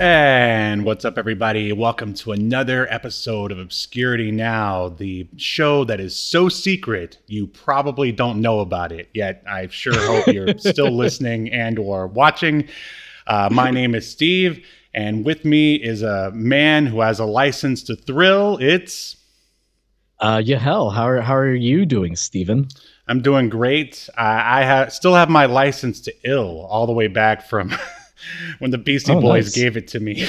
And what's up, everybody? Welcome to another episode of Obscurity Now, the show that is so secret you probably don't know about it yet. I sure hope you're still listening and/or watching. Uh, my name is Steve, and with me is a man who has a license to thrill. It's uh, Yahel. How are how are you doing, Steven? I'm doing great. I, I ha- still have my license to ill all the way back from when the Beastie oh, Boys nice. gave it to me.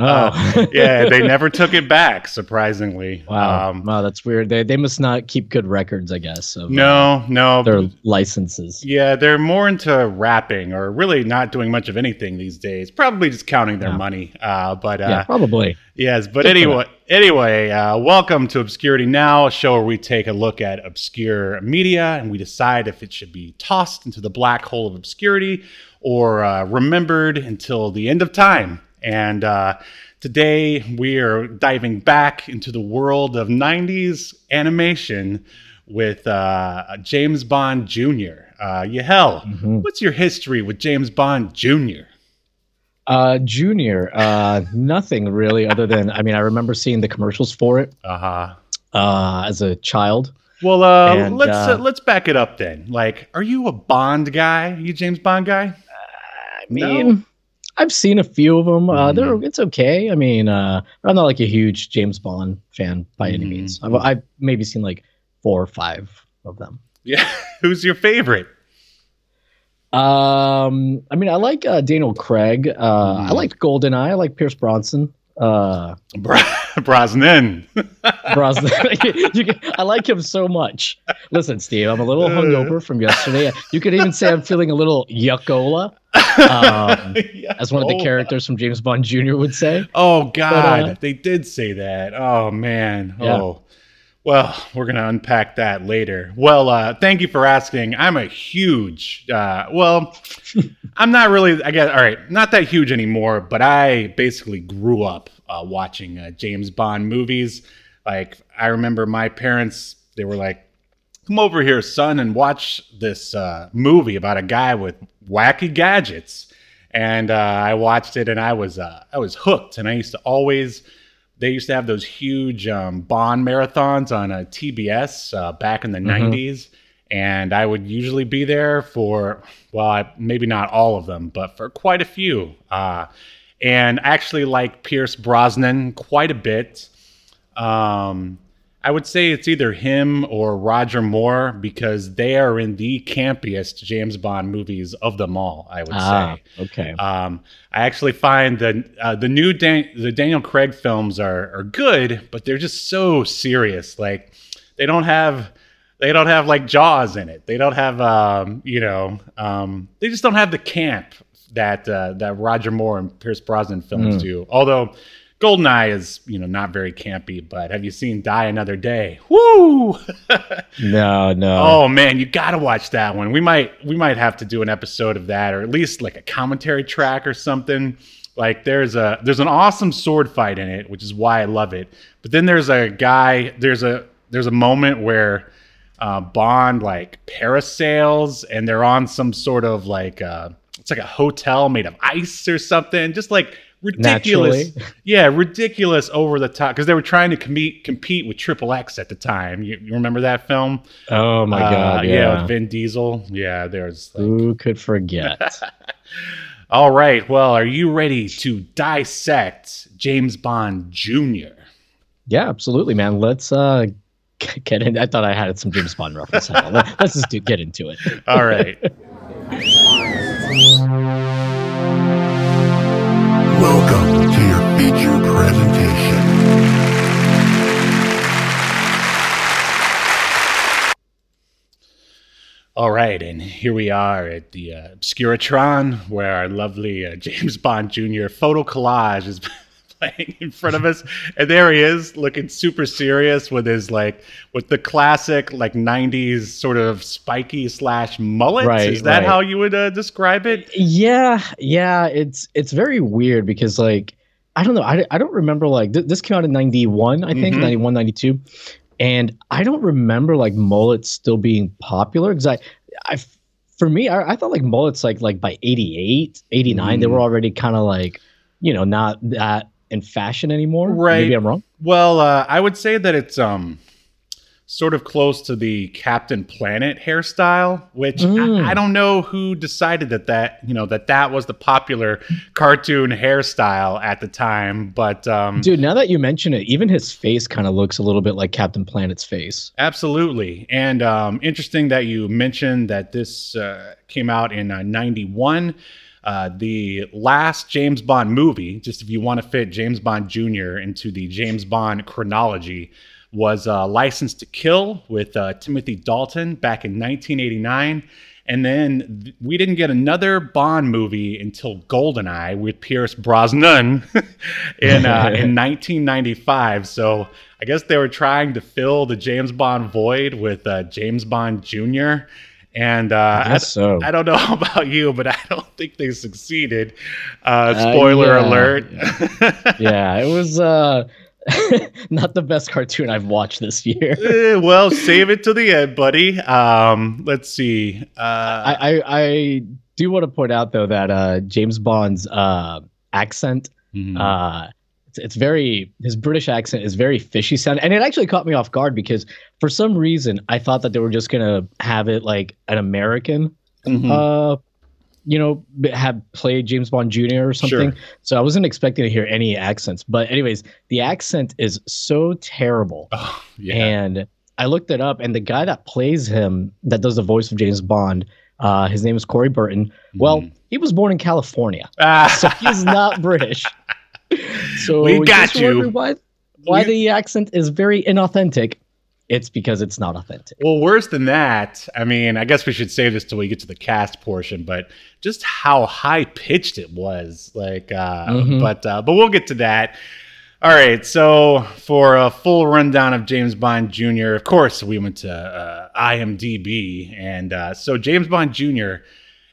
Oh, uh, yeah, they never took it back. Surprisingly, wow, um, wow, that's weird. They they must not keep good records, I guess. Of, no, uh, no, their licenses. Yeah, they're more into rapping or really not doing much of anything these days. Probably just counting their yeah. money. Uh, but yeah, uh, probably. Yes, but anyway, anyway, uh, welcome to Obscurity Now, a show where we take a look at obscure media and we decide if it should be tossed into the black hole of obscurity or uh, remembered until the end of time. And uh, today we are diving back into the world of 90s animation with uh, James Bond Jr. Uh, Yahel, mm-hmm. what's your history with James Bond Jr.? Uh, junior, uh, nothing really, other than I mean, I remember seeing the commercials for it uh-huh. uh, as a child. Well, uh, and, let's uh, uh, let's back it up then. Like, are you a Bond guy? Are you James Bond guy? Mean, no? I've seen a few of them. Uh, they're mm-hmm. it's okay. I mean, uh, I'm not like a huge James Bond fan by any mm. means. I've, I've, maybe seen like four or five of them. Yeah, who's your favorite? Um, I mean, I like uh, Daniel Craig. Uh, mm. I like Goldeneye. I like Pierce Bronson. Uh, Brosnan. Brosnan. you can, I like him so much. Listen, Steve, I'm a little hungover from yesterday. You could even say I'm feeling a little yuckola, um, as one of the characters from James Bond Jr. would say. Oh God, but, uh, they did say that. Oh man. Yeah. Oh. Well, we're going to unpack that later. Well, uh, thank you for asking. I'm a huge, uh, well, I'm not really, I guess, all right, not that huge anymore, but I basically grew up uh, watching uh, James Bond movies. Like, I remember my parents, they were like, come over here, son, and watch this uh, movie about a guy with wacky gadgets. And uh, I watched it and I was, I was hooked. And I used to always, they used to have those huge um, Bond marathons on a TBS uh, back in the mm-hmm. 90s. And I would usually be there for, well, I, maybe not all of them, but for quite a few. Uh, and I actually like Pierce Brosnan quite a bit. Um, I would say it's either him or Roger Moore because they are in the campiest James Bond movies of them all. I would ah, say. Okay. Um, I actually find that uh, the new Dan- the Daniel Craig films are are good, but they're just so serious. Like they don't have they don't have like Jaws in it. They don't have um, you know um, they just don't have the camp that uh, that Roger Moore and Pierce Brosnan films mm. do. Although Goldeneye is, you know, not very campy, but have you seen Die Another Day? Woo! no, no. Oh man, you gotta watch that one. We might we might have to do an episode of that, or at least like a commentary track or something. Like there's a there's an awesome sword fight in it, which is why I love it. But then there's a guy, there's a there's a moment where uh, Bond like parasails and they're on some sort of like uh, it's like a hotel made of ice or something. Just like ridiculous. Naturally. Yeah, ridiculous over the top because they were trying to compete compete with Triple X at the time. You, you remember that film? Oh my uh, god, yeah. yeah, with Vin Diesel. Yeah, there's like... who could forget. All right, well, are you ready to dissect James Bond Jr.? Yeah, absolutely, man. Let's uh get in. I thought I had some James Bond reference. Let's just do, get into it. All right. Presentation. All right, and here we are at the uh, Obscuratron, where our lovely uh, James Bond Jr. photo collage is playing in front of us, and there he is, looking super serious with his like with the classic like '90s sort of spiky slash mullet. Right, is that right. how you would uh, describe it? Yeah, yeah, it's it's very weird because like I don't know, I, I don't remember like th- this came out in 91, I think, Mhm. 91, 92. And I don't remember like mullets still being popular because I, I, for me, I, I thought like mullets like like by 88, 89, they Mm. were already kind of like, you know, not that in fashion anymore. Right. Maybe I'm wrong. Well, uh, I would say that it's um sort of close to the Captain Planet hairstyle, which Mm. I, I don't know who decided that that you know that that was the popular cartoon hairstyle at the time, but um, Dude, now that you mention it, even his face kind of looks a little bit like Captain Planet's face. Absolutely. And um, interesting that you mentioned that this uh, came out in uh, 91. Uh, the last James Bond movie, just if you want to fit James Bond Jr. into the James Bond chronology, was uh, License to Kill with uh, Timothy Dalton back in 1989. And then th- we didn't get another Bond movie until Goldeneye with Pierce Brosnan in uh, in 1995. So I guess they were trying to fill the James Bond void with uh, James Bond Jr. And uh, I guess so. I don't know about you, but I don't think they succeeded. Uh, spoiler yeah. alert. yeah, it was uh not the best cartoon I've watched this year. Eh, well, save it to the end, buddy. Um, let's see. Uh, I, I I do want to point out though that uh James Bond's uh accent mhm. uh it's, it's very his British accent is very fishy sound and it actually caught me off guard because for some reason I thought that they were just gonna have it like an American Mhm. You know have played James Bond Jr. or something. Sure. So I wasn't expecting to hear any accents. But anyways, the accent is so terrible. Oh, yeah. And I looked it up, and the guy that plays him, that does the voice of James Bond, uh, his name is Corey Burton. Well, Mhm. he was born in California, Ah, so he's not British. So We got you. Why, why We- the accent is very inauthentic? It's because it's not authentic. Well, worse than that, I mean, I guess we should save this till we get to the cast portion, but just how high pitched it was, like, uh, Mhm. but uh, but we'll get to that. All right, so for a full rundown of James Bond Jr., of course, we went to uh, IMDb, and uh, so James Bond Jr.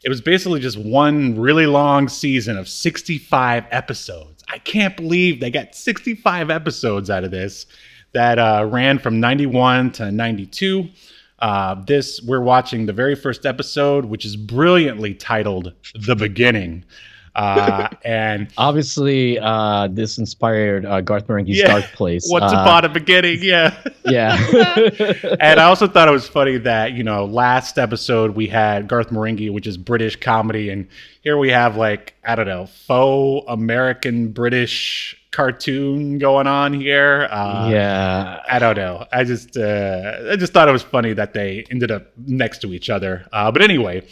It was basically just one really long season of 65 episodes. I can't believe they got 65 episodes out of this that uh, ran from 91 to 92. Uh, this, we're watching the very first episode, which is brilliantly titled The Beginning. Uh, and Obviously, uh, this inspired uh, Garth Marenghi's Yeah. Dark Place. what's uh, about a beginning? Yeah. Yeah. and I also thought it was funny that you know last episode we had Garth Marenghi, which is British comedy, and here we have like I don't know faux American British cartoon going on here. Uh, yeah. I don't know. I just uh, I just thought it was funny that they ended up next to each other. Uh, but anyway,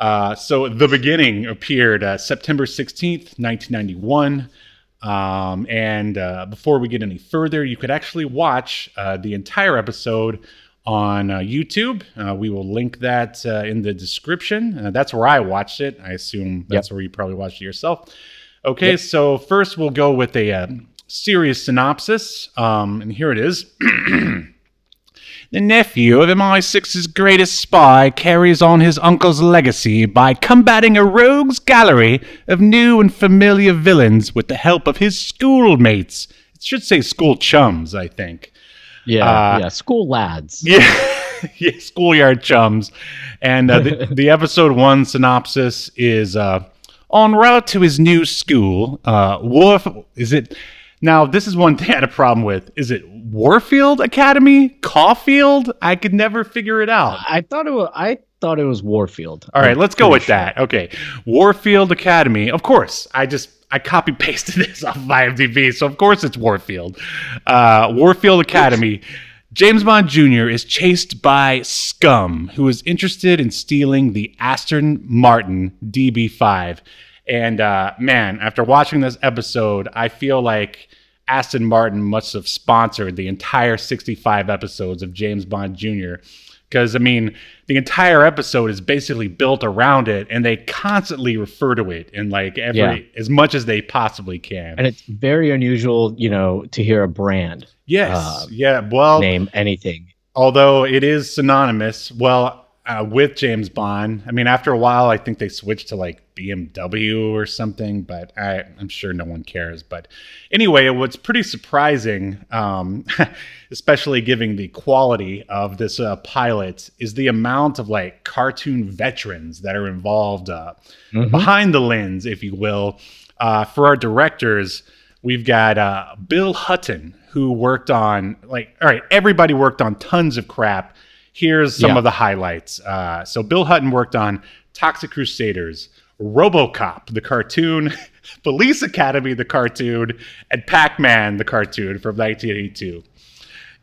uh, so the beginning appeared uh, September sixteenth, nineteen ninety one. Um, and uh, before we get any further, you could actually watch uh, the entire episode on uh, YouTube. Uh, we will link that uh, in the description. Uh, that's where I watched it. I assume that's where you probably watched it yourself. Okay, Yep. so first we'll go with a uh, serious synopsis. Um, and here it is. The nephew of MI6's greatest spy carries on his uncle's legacy by combating a rogues gallery of new and familiar villains with the help of his schoolmates. It should say school chums, I think. Yeah. Uh, yeah. School lads. Yeah, yeah schoolyard chums. And uh, the, the episode one synopsis is uh, en route to his new school. Uh, Warf, is it? Now, this is one thing I had a problem with. Is it Warfield Academy? Caulfield? I could never figure it out. I thought it was. I thought it was Warfield. All right, I'm let's go with sure. that. Okay, Warfield Academy. Of course, I just I copy pasted this off of IMDb, so of course it's Warfield. Uh, Warfield Academy. James Bond Jr. is chased by scum who is interested in stealing the Aston Martin DB5. And uh, man, after watching this episode, I feel like Aston Martin must have sponsored the entire 65 episodes of James Bond Jr because I mean the entire episode is basically built around it, and they constantly refer to it in like every Yeah. as much as they possibly can. And it's very unusual, you know, to hear a brand yes, uh, yeah. Well, name anything. although it is synonymous, well, uh, with James Bond. I mean, after a while, I think they switched to like BMW or something, but I, I'm sure no one cares. But anyway, what's pretty surprising, um, especially given the quality of this uh, pilot, is the amount of like cartoon veterans that are involved uh, Mhm. behind the lens, if you will. Uh, for our directors, we've got uh, Bill Hutton, who worked on like, all right, everybody worked on tons of crap. Here's some Yeah. of the highlights. Uh, so Bill Hutton worked on Toxic Crusaders, RoboCop, the cartoon, Police Academy, the cartoon, and Pac-Man, the cartoon from 1982.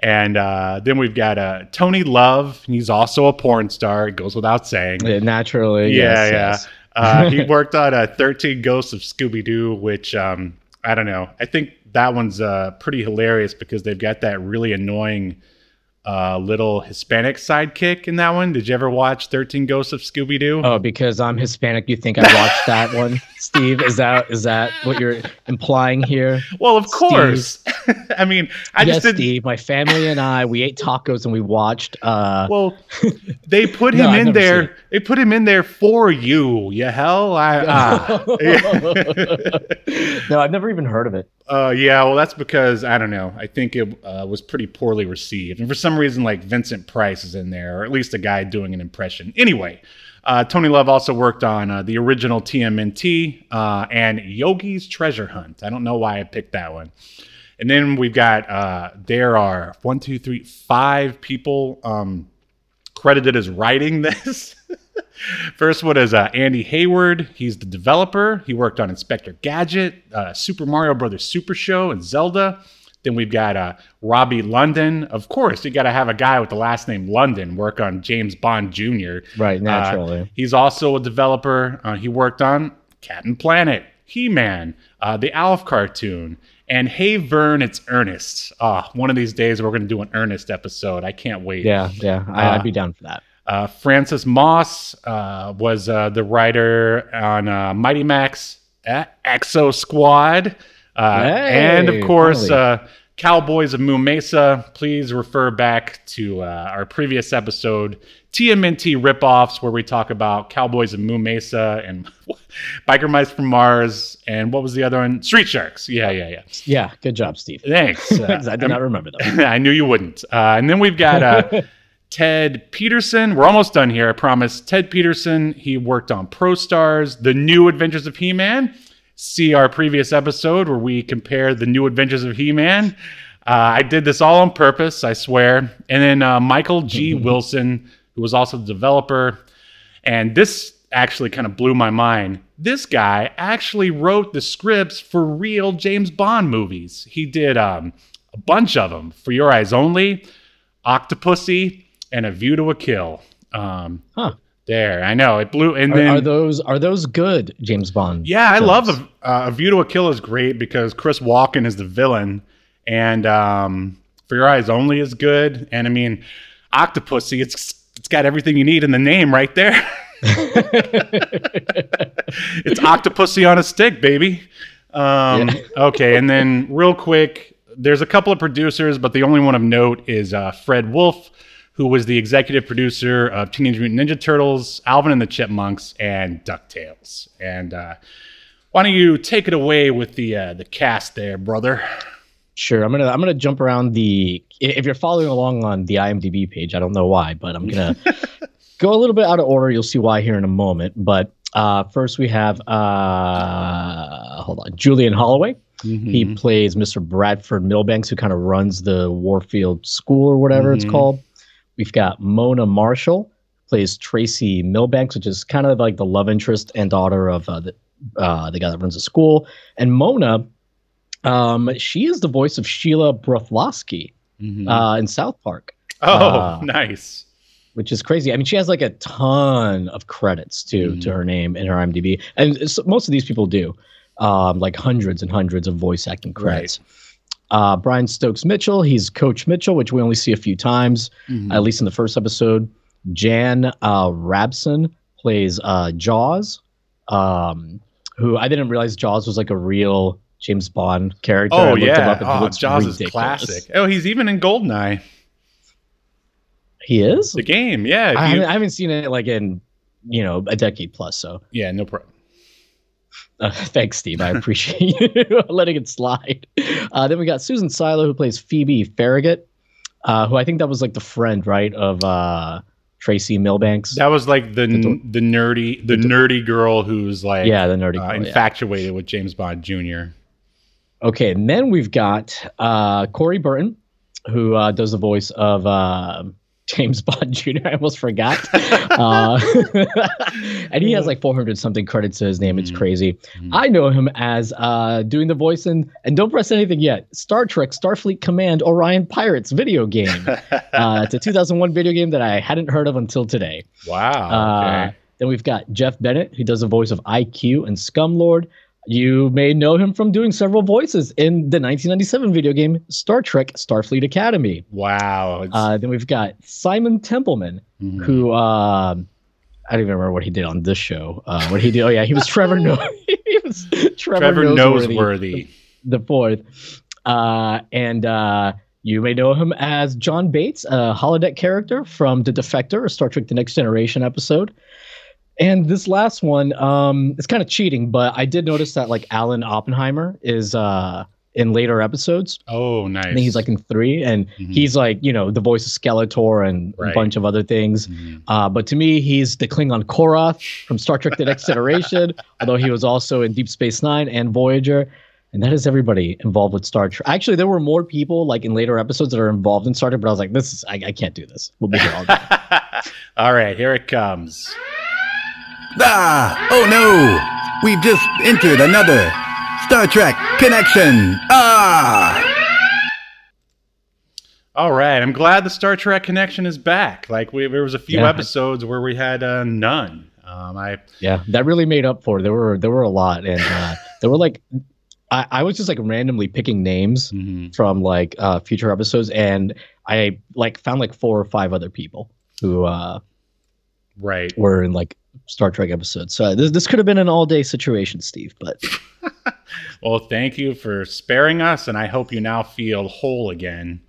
And uh, then we've got uh, Tony Love. He's also a porn star. It goes without saying. Yeah, naturally. Yeah, yes, yeah. yes. Uh, he worked on uh, 13 Ghosts of Scooby Doo, which um, I don't know. I think that one's uh, pretty hilarious because they've got that really annoying uh, little Hispanic sidekick in that one. Did you ever watch 13 Ghosts of Scooby Doo? Oh, because I'm Hispanic, you think I watched that one, Steve? Is that is that what you're implying here? well, of course. I mean, I yes, just didn't. Steve. My family and I, we ate tacos and we watched. Uh, Well, they put him I've in there. They put him in there for you. You hell, I. ah. no, I've never even heard of it. Uh, yeah, well, that's because I don't know. I think it uh, was pretty poorly received, and for some reason, like Vincent Price is in there, or at least a guy doing an impression. Anyway, uh, Tony Love also worked on uh, the original TMNT uh, and Yogi's Treasure Hunt. I don't know why I picked that one. And then we've got uh, there are one, two, three, five people um, credited as writing this. First one is uh, Andy Hayward. He's the developer. He worked on Inspector Gadget, uh, Super Mario Brothers Super Show, and Zelda. Then we've got uh, Robbie London. Of course, you got to have a guy with the last name London work on James Bond Jr. Right, Uh, naturally. he's also a developer. Uh, he worked on Captain Planet, He Man, uh, the Alf cartoon, and Hey Vern, it's Ernest. Uh, one of these days, we're going to do an Ernest episode. I can't wait. yeah, yeah. I, uh, I'd be down for that. Uh, Francis Moss uh, was uh, the writer on uh, Mighty Max uh, Exo Squad. Uh, and of course, uh, Cowboys of Moon Mesa. Please refer back to uh, our previous episode, TMNT ripoffs, where we talk about Cowboys of Moon Mesa and Biker Mice from Mars. And what was the other one? Street Sharks. Yeah, yeah, yeah. Yeah, good job, Steve. Thanks. Uh, I did not remember them. I knew you wouldn't. Uh, and then we've got uh, Ted Peterson. We're almost done here, I promise. Ted Peterson, he worked on Pro Stars, The New Adventures of He Man. See our previous episode where we compare The New Adventures of He Man. Uh, I did this all on purpose, I swear. And then uh, Michael G. Wilson, who was also the developer. And this actually kind of blew my mind. This guy actually wrote the scripts for real James Bond movies. He did um, a bunch of them for Your Eyes Only, Octopussy, and A View to a Kill. Um, Huh. There, I know it blew. And Are, then are those are those good James Bond? yeah, I films? love a, uh, a View to a Kill is great because Chris Walken is the villain, and um, For Your Eyes Only is good. And I mean, Octopussy, it's it's got everything you need in the name right there. it's Octopussy on a stick, baby. Um, Okay, and then real quick, there's a couple of producers, but the only one of note is uh, Fred Wolf, who was the executive producer of Teenage Mutant Ninja Turtles, Alvin and the Chipmunks, and DuckTales. And uh, why don't you take it away with the uh, the cast there, brother? Sure, I'm gonna I'm gonna jump around the. If you're following along on the IMDb page, I don't know why, but I'm gonna go a little bit out of order. You'll see why here in a moment. But uh, first, we have uh, hold on, Julian Holloway. He Mm-hmm. plays Mr. Bradford Milbanks, who kind of runs the Warfield School or whatever it's Mhm. called. We've got Mona Marshall plays Tracy Milbanks, which is kind of like the love interest and daughter of uh, the uh, the guy that runs the school. And Mona, um, she is the voice of Sheila Broflovsky Mhm. uh, in South Park, oh, uh, nice. which is crazy. I mean, she has like a ton of credits to Mhm. to her name in her IMDb, and most of these people do, um, like hundreds and hundreds of voice acting credits. Uh, Brian Stokes Mitchell, he's Coach Mitchell, which we only see a few times, Mhm. at least in the first episode. Jan uh, Rabson plays uh, Jaws, um, who I didn't realize Jaws was like a real James Bond character. Oh yeah, up and oh, Jaws is classic. Oh, he's even in Goldeneye, He is. the game. Yeah, I, you- haven't, I haven't seen it like in you know a decade plus. So yeah, no problem. Uh, thanks, Steve. I appreciate you letting it slide. Uh, then we got Susan Silo who plays Phoebe Farragut, uh, who I think that was like the friend right of uh, Tracy Milbanks. That was like the The the nerdy the nerdy girl who's like yeah, the nerdy. uh, girl, yeah. infatuated with James Bond Jr. Okay, and then we've got uh, Corey Burton, who uh, does the voice of uh, James Bond Jr. I almost forgot. uh, and he has like 400 something credits to his name. It's Mhm. crazy. Mhm. I know him as uh, doing the voice in, and don't press anything yet, Star Trek Starfleet Command Orion Pirates video game. Uh, it's a 2001 video game that I hadn't heard of until today. wow. Uh, Okay. then we've got Jeff Bennett, who does the voice of IQ and Scumlord. You may know him from doing several voices in the 1997 video game Star Trek Starfleet Academy. wow. Uh, then we've got Simon Templeman, mhm. who um I don't even remember what he did on this show. Uh, what he did? Oh yeah, he was Trevor. No, he was Trevor, Trevor Noseworthy, Noseworthy. the fourth. Uh, and uh, you may know him as John Bates, a holodeck character from The Defector, a Star Trek: The Next Generation episode. And this last one, um, it's kind of cheating, but I did notice that like Alan Oppenheimer is uh, in later episodes. Oh, nice. I think he's like in three, and Mhm. he's like you know the voice of Skeletor and Right. a bunch of other things. Mhm. Uh, but to me, he's the Klingon Koroth from Star Trek: The Next Generation. although he was also in Deep Space Nine and Voyager, and that is everybody involved with Star Trek. Actually, there were more people like in later episodes that are involved in Star Trek, but I was like, this is I, I can't do this. We'll be here all day. All right, here it comes. Ah! Oh no! We've just entered another Star Trek connection! Ah! All right, I'm glad the Star Trek connection is back. Like we, there was a few Yeah. episodes where we had uh, none. Um, I yeah, that really made up for. it. There were there were a lot, and uh, there were like. I, I was just like randomly picking names mhm. from like uh, future episodes, and I like found like four or five other people who uh, right. were in like Star Trek episode. So this this could have been an all day situation, Steve. But Well, thank you for sparing us, and I hope you now feel whole again.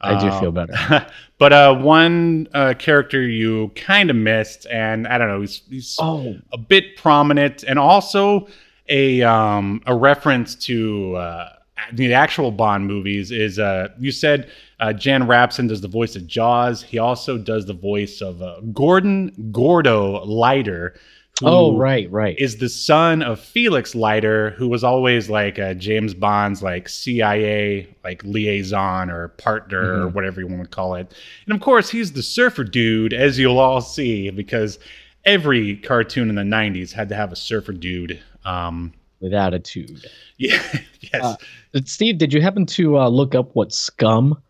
I do feel better. but uh, one uh, character you kind of missed, and I don't know, he's, he's Oh, a bit prominent, and also a um, a reference to uh, the actual Bond movies. Is uh, you said uh, Jan Rabson does the voice of Jaws. He also does the voice of uh, Gordon Gordo Leiter. who oh, right, right. Is the son of Felix Leiter, who was always like uh, James Bond's like CIA like liaison or partner or Mhm. whatever you want to call it. And of course, he's the surfer dude, as you'll all see, because every cartoon in the '90s had to have a surfer dude. Um, With attitude. yeah, yes. Uh, Steve, did you happen to uh, look up what Scum,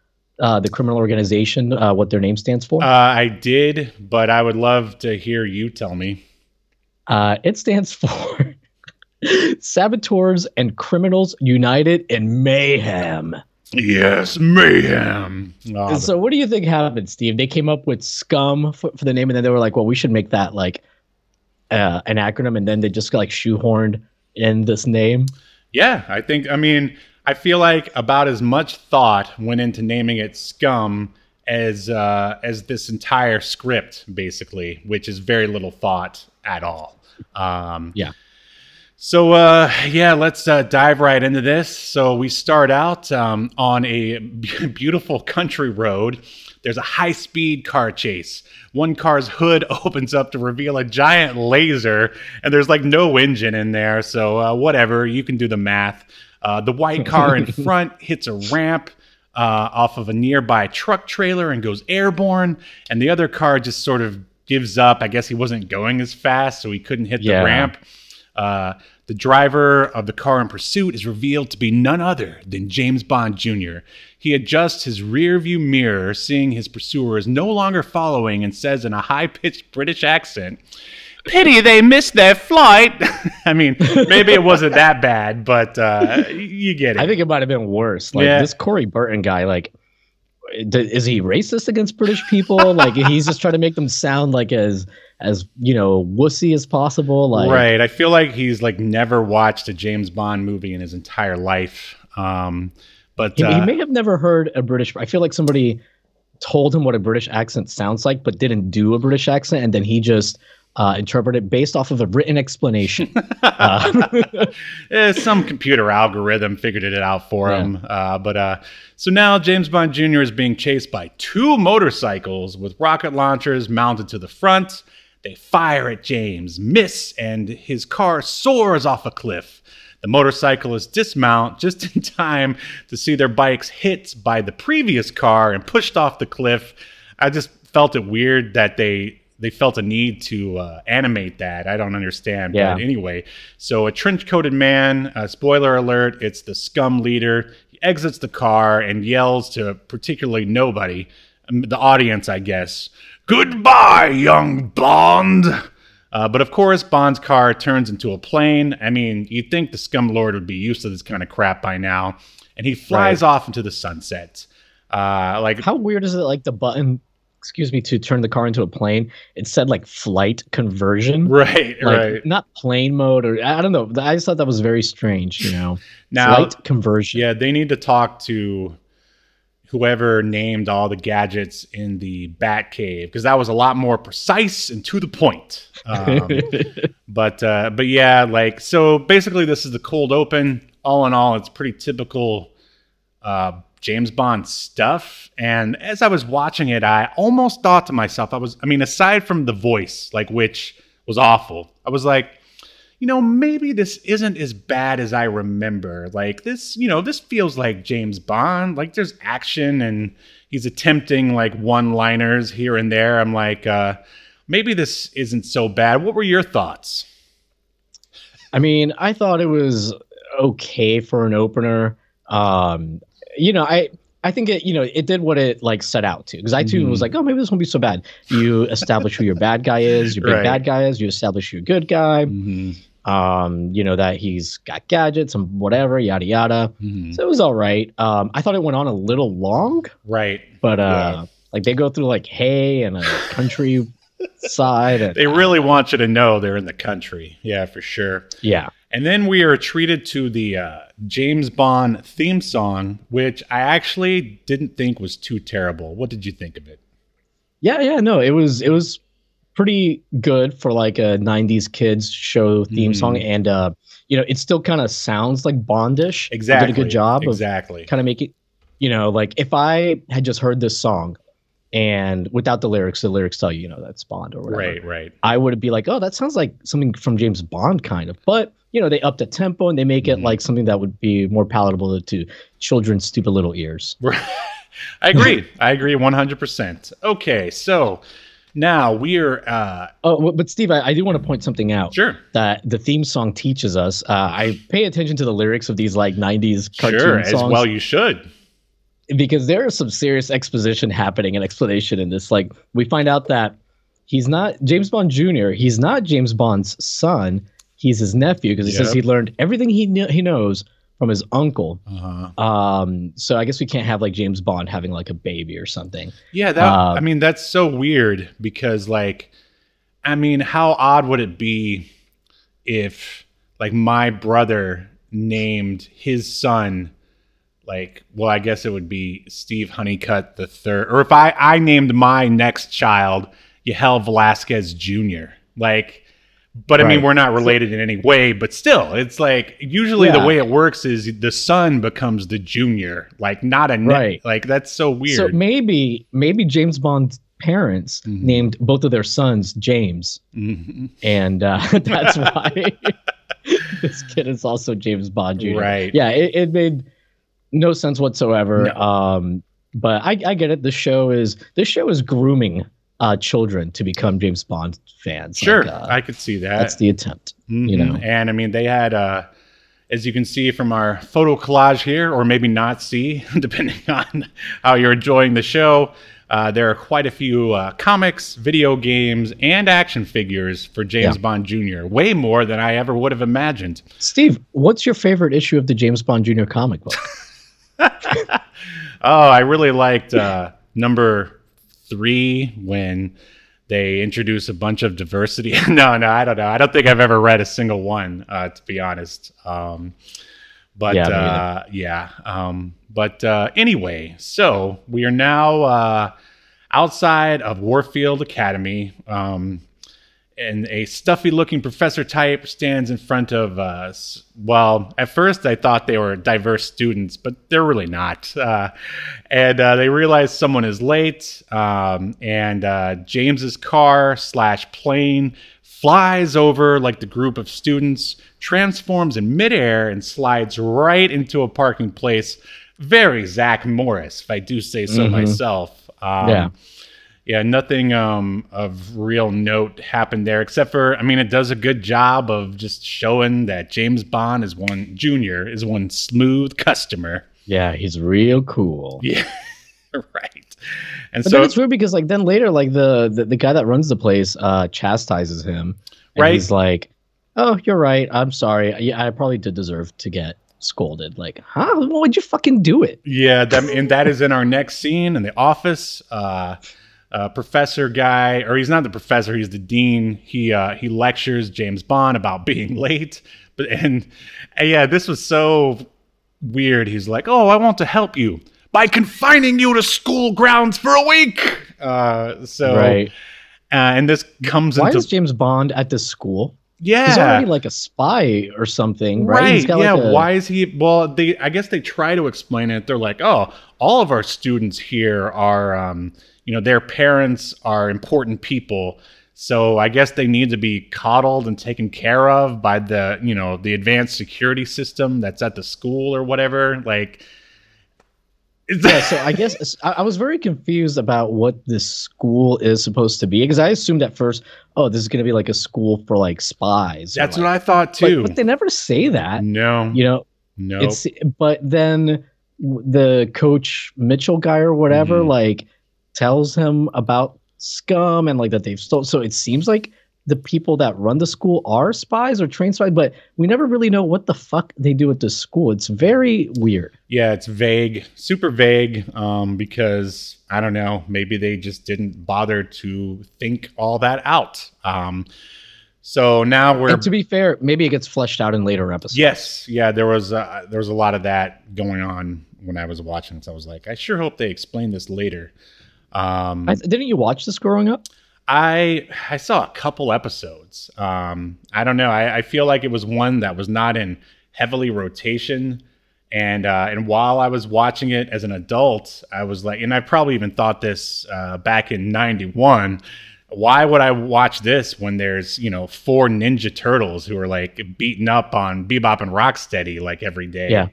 uh, the criminal organization, uh, what their name stands for? uh, I did, but I would love to hear you tell me. Uh, it stands for Saboteurs and Criminals United in Mayhem. Yes, mayhem. Oh, so, what do you think happened, Steve? They came up with Scum for, for the name, and then they were like, "Well, we should make that like uh, an acronym," and then they just like shoehorned in this name. Yeah, I think. I mean, I feel like about as much thought went into naming it Scum as uh, as this entire script, basically, which is very little thought at all. Um, Yeah. So uh, yeah, let's uh, dive right into this. So we start out um, on a beautiful country road. There's a high-speed car chase. One car's hood opens up to reveal a giant laser, and there's like no engine in there. So uh, whatever, you can do the math. Uh, the white car in front hits a ramp uh, off of a nearby truck trailer and goes airborne, and the other car just sort of gives up. I guess he wasn't going as fast, so he couldn't hit Yeah. the ramp. Uh, the driver of the car in pursuit is revealed to be none other than James Bond Jr. He adjusts his rear view mirror, seeing his pursuer is no longer following, and says in a high pitched British accent, Pity they missed their flight. I mean, maybe it wasn't that bad, but uh, you get it. I think it might have been worse. Like Yeah. this Corey Burton guy, like, is he racist against British people? like he's just trying to make them sound like as as you know wussy as possible. Like, right. I feel like he's like never watched a James Bond movie in his entire life. Um, but He, he uh, may have never heard a British. I feel like somebody told him what a British accent sounds like, but didn't do a British accent, and then he just uh, interpreted it based off of a written explanation. uh, eh, some computer algorithm figured it out for Yeah. him. Uh, but uh, so now James Bond Jr. is being chased by two motorcycles with rocket launchers mounted to the front. They fire at James, miss, and his car soars off a cliff. The motorcyclists dismount just in time to see their bikes hit by the previous car and pushed off the cliff. I just felt it weird that they they felt a need to uh, animate that. I don't understand. Yeah. But anyway, so a trench coated man, uh, spoiler alert, it's the scum leader. He exits the car and yells to particularly nobody, um, the audience, I guess, Goodbye, young Bond. Uh, but of course, Bond's car turns into a plane. I mean, you'd think the scum lord would be used to this kind of crap by now. And he flies off into the sunset. Uh, like, how weird is it? Like the button, excuse me, to turn the car into a plane. It said like flight conversion. right, Like, right. Not plane mode, or I don't know. I just thought that was very strange. You know, Now, flight conversion. Yeah, they need to talk to whoever named all the gadgets in the Bat Cave because that was a lot more precise and to the point. Um, but uh, but yeah, like so basically, this is the cold open. All in all, it's pretty typical uh, James Bond stuff. And as I was watching it, I almost thought to myself, I was, I mean, aside from the voice, like which was awful, I was like, you know, maybe this isn't as bad as I remember. Like this, you know, this feels like James Bond. Like there's action and he's attempting like one-liners here and there. I'm like, uh, maybe this isn't so bad. What were your thoughts? I mean, I thought it was okay for an opener. Um, you know, I I think it you know it did what it like set out to because I too was Mhm. like, oh, maybe this won't be so bad. You establish who your bad guy is, your big Right. bad guy is. You establish your good guy. Mm-hmm. Um, you know that he's got gadgets and whatever, yada yada. Mm-hmm. So it was all right. Um, I thought it went on a little long, Right. but uh, like they go through like hay and a country side. And, They really want you to know they're in the country. Yeah, for sure. yeah. And then we are treated to the uh, James Bond theme song, which I actually didn't think was too terrible. What did you think of it? Yeah, yeah, no, it was it was pretty good for like a 90s kids show theme Mhm. song and uh you know, it still kind of sounds like Bondish. Exactly. Did a good job of Exactly. kind of make it you know, like if I had just heard this song and without the lyrics, the lyrics tell you, you know, that's Bond or whatever. Right, right. I would be like, "Oh, that sounds like something from James Bond kind of." But, you know, they up the tempo and they make it Mhm. like something that would be more palatable to children's stupid little ears. I agree. I agree 100%. Okay, so now we are, uh, Oh, but Steve, I, I do want to point something out. sure, that the theme song teaches us. Uh, I pay attention to the lyrics of these like '90s cartoon sure, as songs well you should. Because there is some serious exposition happening and explanation in this. Like we find out that he's not James Bond Jr. He's not James Bond's son. He's his nephew because he says he learned everything he kn- he knows from his uncle. Uh-huh. Um, so I guess we can't have like James Bond having like a baby or something. Yeah, that Uh, I mean that's so weird because like I mean how odd would it be if like my brother named his son like well I guess it would be Steve Honeycutt the third or if I I named my next child Yahel Velazquez Jr. like but I mean we're not related in any way but still it's like usually the way it works is the son becomes the junior like not a ne- Right. like that's so weird So maybe maybe James Bond's parents Mhm. named both of their sons James. Mhm. and uh, that's why this kid is also James Bond Jr. Right. Yeah, it, it made no sense whatsoever. No. Um, but I, I get it. The show is this show is grooming uh, children to become James Bond fans. Sure, Like, uh, I could see that. that's the attempt. you Mhm. know. and I mean they had, uh, as you can see from our photo collage here, or maybe not see, depending on how you're enjoying the show. uh, there are quite a few uh, comics, video games, and action figures for James yeah. Bond Jr. Way more than I ever would have imagined. Steve, what's your favorite issue of the James Bond Jr. comic book? oh, I really liked uh, number three when they introduce a bunch of diversity. no, no, I don't know. I don't think I've ever read a single one, uh, to be honest. Um, but yeah, uh, yeah. Um, but uh, anyway, so we are now uh, outside of Warfield Academy. Um, and a stuffy looking professor type stands in front of us. Well, at first I thought they were diverse students, but they're really not. Uh, and uh, they realize someone is late, um, and uh, James's car slash plane flies over like the group of students, transforms in midair, and slides right into a parking place. Very Zach Morris, if I do say so mm-hmm. myself. Um, yeah yeah, nothing um, of real note happened there, except for I mean, it does a good job of just showing that James Bond is one Junior is one smooth customer. Yeah, he's real cool. Yeah, right. And but so it's weird because like then later, like the, the the guy that runs the place uh chastises him. right. He's like, "Oh, you're right. I'm sorry. Yeah, I probably did deserve to get scolded. Like, huh? Why would you fucking do it? Yeah, that, and that is in our next scene in the office. Uh, uh, professor guy, or he's not the professor, he's the dean. He uh, he lectures James Bond about being late, but and, and yeah, this was so weird. He's like, "Oh, I want to help you by confining you to school grounds for a week." Uh, so right, uh, and this comes Why into Why is James Bond at this school? Yeah, he's already like a spy or something, right? right. yeah. Like a... Why is he? Well, they. I guess they try to explain it. They're like, oh, all of our students here are. Um, you know their parents are important people so i guess they need to be coddled and taken care of by the you know the advanced security system that's at the school or whatever like yeah, so I guess I was very confused about what this school is supposed to be because I assumed at first, oh, this is going to be like a school for like spies. That's like, what I thought too. But, but, they never say that. No, you know, no. It's but then the coach Mitchell guy or whatever, mm-hmm. like tells him about scum and like that they've stolen. So it seems like the people that run the school are spies or trained spies, but we never really know what the fuck they do at the school. It's very weird. Yeah, it's vague, super vague, um, because I don't know, maybe they just didn't bother to think all that out. Um, so now we're. And to be fair, maybe it gets fleshed out in later episodes. Yes, yeah, there was uh, there was a lot of that going on when I was watching. So I was like, I sure hope they explain this later. Um, I, didn't you watch this growing up? I I saw a couple episodes. Um, I don't know. I, I, feel like it was one that was not in heavily rotation, and uh, and while I was watching it as an adult, I was like, and I probably even thought this uh, back in '91. Why would I watch this when there's you know four Ninja Turtles who are like beating up on Bebop and Rocksteady like every day? Yeah.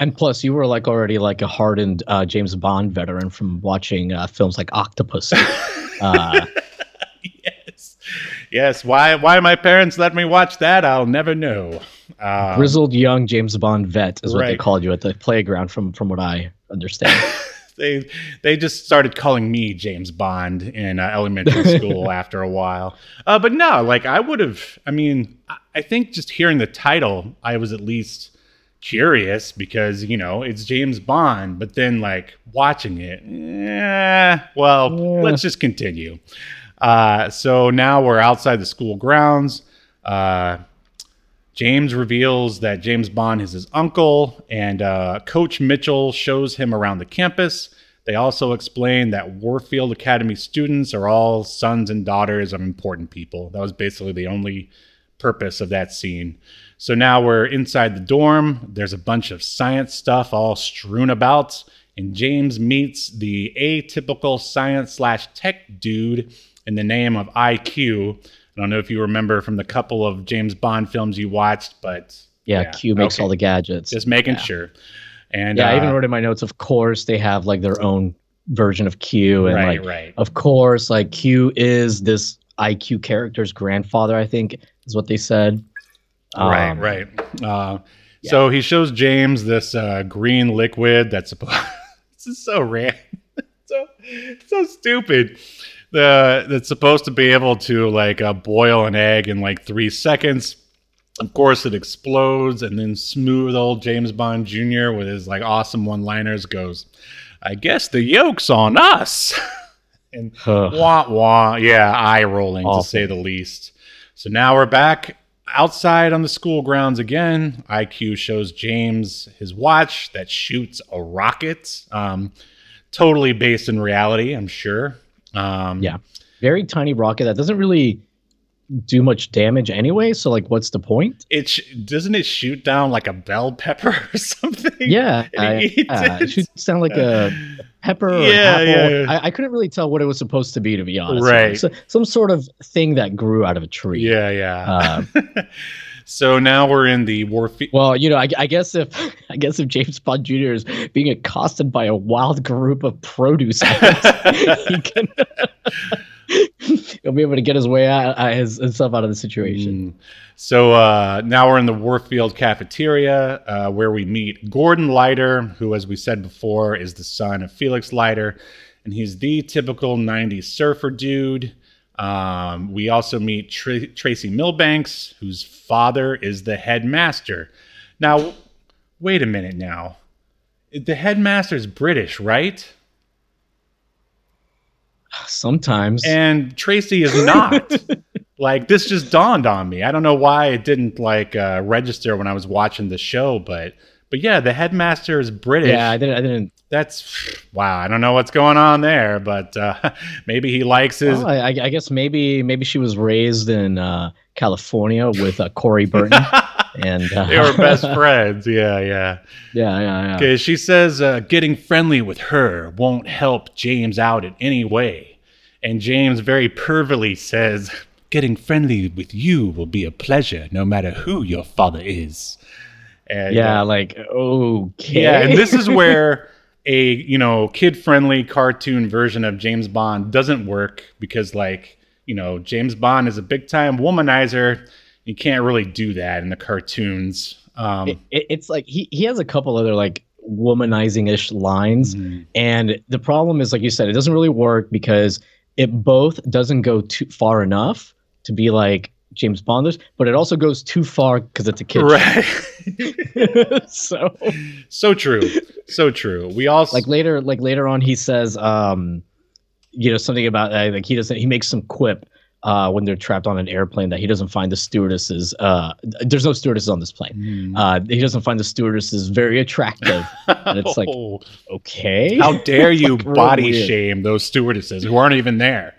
And plus, you were like already like a hardened uh, James Bond veteran from watching uh, films like Octopus. uh, yes, yes. Why? Why my parents let me watch that? I'll never know. Um, Grizzled young James Bond vet is what right. they called you at the playground, from from what I understand. they they just started calling me James Bond in uh, elementary school after a while. Uh, but no, like I would have. I mean, I think just hearing the title, I was at least curious because you know it's James Bond, but then like watching it, eh, well, yeah. let's just continue. Uh, so now we're outside the school grounds. Uh, James reveals that James Bond is his uncle, and uh, Coach Mitchell shows him around the campus. They also explain that Warfield Academy students are all sons and daughters of important people. That was basically the only purpose of that scene. So now we're inside the dorm. There's a bunch of science stuff all strewn about, and James meets the atypical science slash tech dude in the name of IQ. I don't know if you remember from the couple of James Bond films you watched, but yeah, yeah. Q makes okay. all the gadgets. Just making yeah. sure. And yeah, uh, I even uh, wrote in my notes. Of course, they have like their own version of Q, and right, like, right. of course, like Q is this IQ character's grandfather. I think is what they said. Right, um, right. Uh, yeah. So he shows James this uh, green liquid that's supposed. this is so random. so so stupid. The that's supposed to be able to like uh, boil an egg in like three seconds. Of course, it explodes, and then smooth old James Bond Jr. with his like awesome one-liners goes, "I guess the yolk's on us." and huh. wah wah, yeah, eye rolling Awful. to say the least. So now we're back outside on the school grounds again. IQ shows James his watch that shoots a rocket. Um, totally based in reality, I'm sure. Um, yeah, very tiny rocket that doesn't really do much damage anyway. So like, what's the point? It sh- doesn't it shoot down like a bell pepper or something? Yeah, I, uh, it shoots down like a pepper. Yeah, yeah, yeah. I, I, couldn't really tell what it was supposed to be, to be honest. Right, so, some sort of thing that grew out of a tree. Yeah, yeah. Uh, so now we're in the Warfield. Well, you know, I, I, guess if I guess if James Bond Jr. is being accosted by a wild group of produce, he can. he'll be able to get his way out, uh, his himself out of the situation. Mm. So uh, now we're in the Warfield cafeteria uh, where we meet Gordon Leiter, who, as we said before, is the son of Felix Leiter, and he's the typical '90s surfer dude. Um, we also meet Tr- Tracy Milbanks, whose father is the headmaster. Now, wait a minute now. The headmaster's British, right? Sometimes. And Tracy is not. like this just dawned on me. I don't know why it didn't like uh, register when I was watching the show, but but yeah, the headmaster is British. Yeah, I didn't. I didn't. That's wow. I don't know what's going on there, but uh, maybe he likes his. Well, I, I, guess maybe maybe she was raised in uh, California with uh, Corey Burton. and uh, they were best friends. Yeah, yeah, yeah, yeah, yeah. Okay, she says uh, getting friendly with her won't help James out in any way, and James very pervily says, "Getting friendly with you will be a pleasure, no matter who your father is." And, yeah, uh, like okay. Yeah, and this is where a you know kid friendly cartoon version of James Bond doesn't work because like you know James Bond is a big time womanizer you can't really do that in the cartoons. Um, it, it, it's like he he has a couple other like womanizing ish lines, mm-hmm. and the problem is like you said, it doesn't really work because it both doesn't go too far enough to be like James Bonders, but it also goes too far because it's a kid. Right. so so true, so true. We also like later, like later on, he says, um, you know, something about uh, like he doesn't. He makes some quip uh, when they're trapped on an airplane that he doesn't find the stewardesses. Uh, there's no stewardesses on this plane. Mm. Uh, he doesn't find the stewardesses very attractive. And it's like, oh. okay, how dare you like body shame those stewardesses who aren't even there?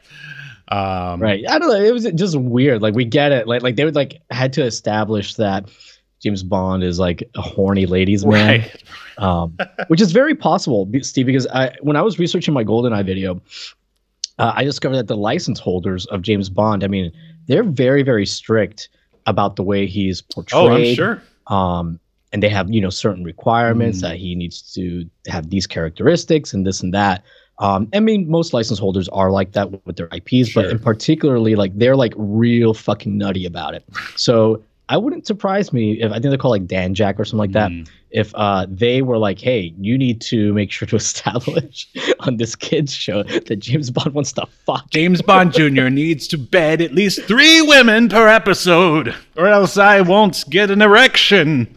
Um, right. I don't know. It was just weird. Like we get it. Like like they would like had to establish that James Bond is like a horny ladies man, right. um, which is very possible, Steve. Because I when I was researching my GoldenEye video, uh, I discovered that the license holders of James Bond, I mean, they're very, very strict about the way he's portrayed. Oh, I'm sure. Um, and they have, you know, certain requirements mm. that he needs to have these characteristics and this and that. Um, I mean, most license holders are like that with their IPs, sure. but in particularly, like they're like real fucking nutty about it. So I wouldn't surprise me if I think they call like Danjaq or something like that. Mm. If uh, they were like, "Hey, you need to make sure to establish on this kids show that James Bond wants to fuck." James Bond Jr. needs to bed at least three women per episode, or else I won't get an erection.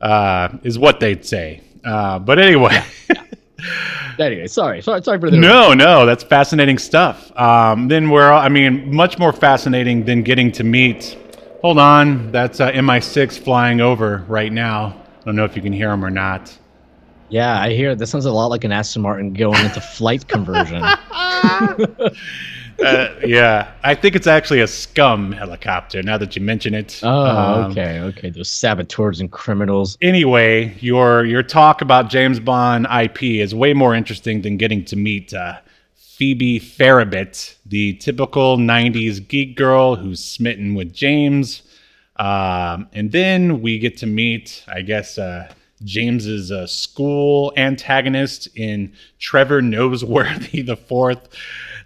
Uh, is what they'd say. Uh, but anyway. Yeah, yeah. anyway, sorry, sorry, sorry for the. No, no, that's fascinating stuff. Um, then we're, I mean, much more fascinating than getting to meet Hold on, that's uh, MI6 flying over right now. I don't know if you can hear them or not. Yeah, I hear. That sounds a lot like an Aston Martin going into flight conversion. uh, yeah, I think it's actually a scum helicopter. Now that you mention it. Oh, um, okay, okay. Those saboteurs and criminals. Anyway, your your talk about James Bond IP is way more interesting than getting to meet uh, Phoebe Farragut, the typical 90s geek girl who's smitten with James. Um, and then we get to meet, I guess, uh, James's uh, school antagonist in Trevor Noseworthy the Fourth.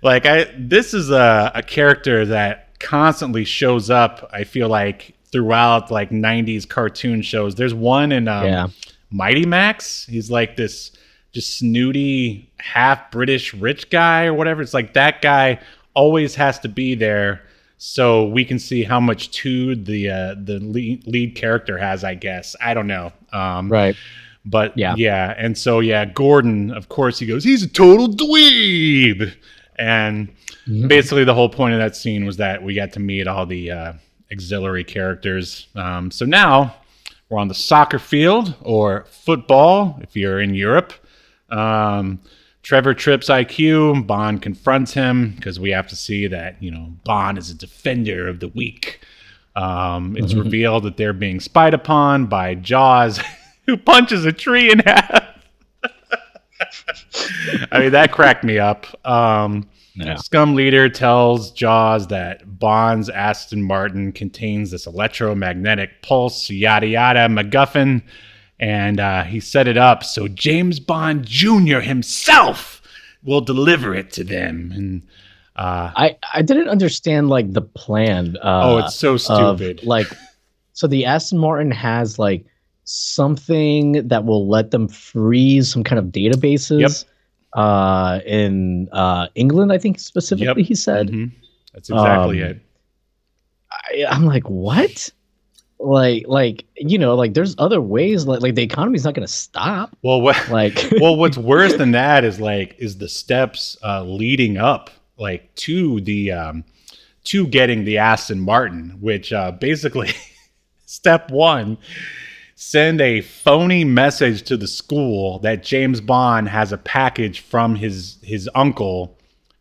Like, I this is a, a character that constantly shows up. I feel like throughout like '90s cartoon shows. There's one in um, yeah. Mighty Max. He's like this just snooty half British rich guy or whatever. It's like that guy always has to be there so we can see how much to the uh, the lead, lead character has. I guess I don't know. Um, right. But yeah, yeah, and so yeah, Gordon, of course, he goes, he's a total dweeb, and mm-hmm. basically the whole point of that scene was that we got to meet all the uh, auxiliary characters. Um, so now we're on the soccer field or football if you're in Europe. Um, Trevor trips IQ. Bond confronts him because we have to see that you know Bond is a defender of the weak. Um, it's mm-hmm. revealed that they're being spied upon by Jaws. who punches a tree in half. I mean, that cracked me up. Um, yeah. Scum leader tells Jaws that Bond's Aston Martin contains this electromagnetic pulse, yada yada, MacGuffin, and uh, he set it up so James Bond Jr. himself will deliver it to them. And uh, I I didn't understand like the plan. Uh, oh, it's so stupid. Of, like, so the Aston Martin has like something that will let them freeze some kind of databases yep. uh, in uh, England, I think specifically, yep. he said. Mm-hmm. That's exactly um, it. I, I'm like, what? Like like you know like there's other ways like like the economy's not going to stop. Well what like well what's worse than that is like is the steps uh leading up like to the um to getting the aston martin which uh basically step one send a phony message to the school that James Bond has a package from his his uncle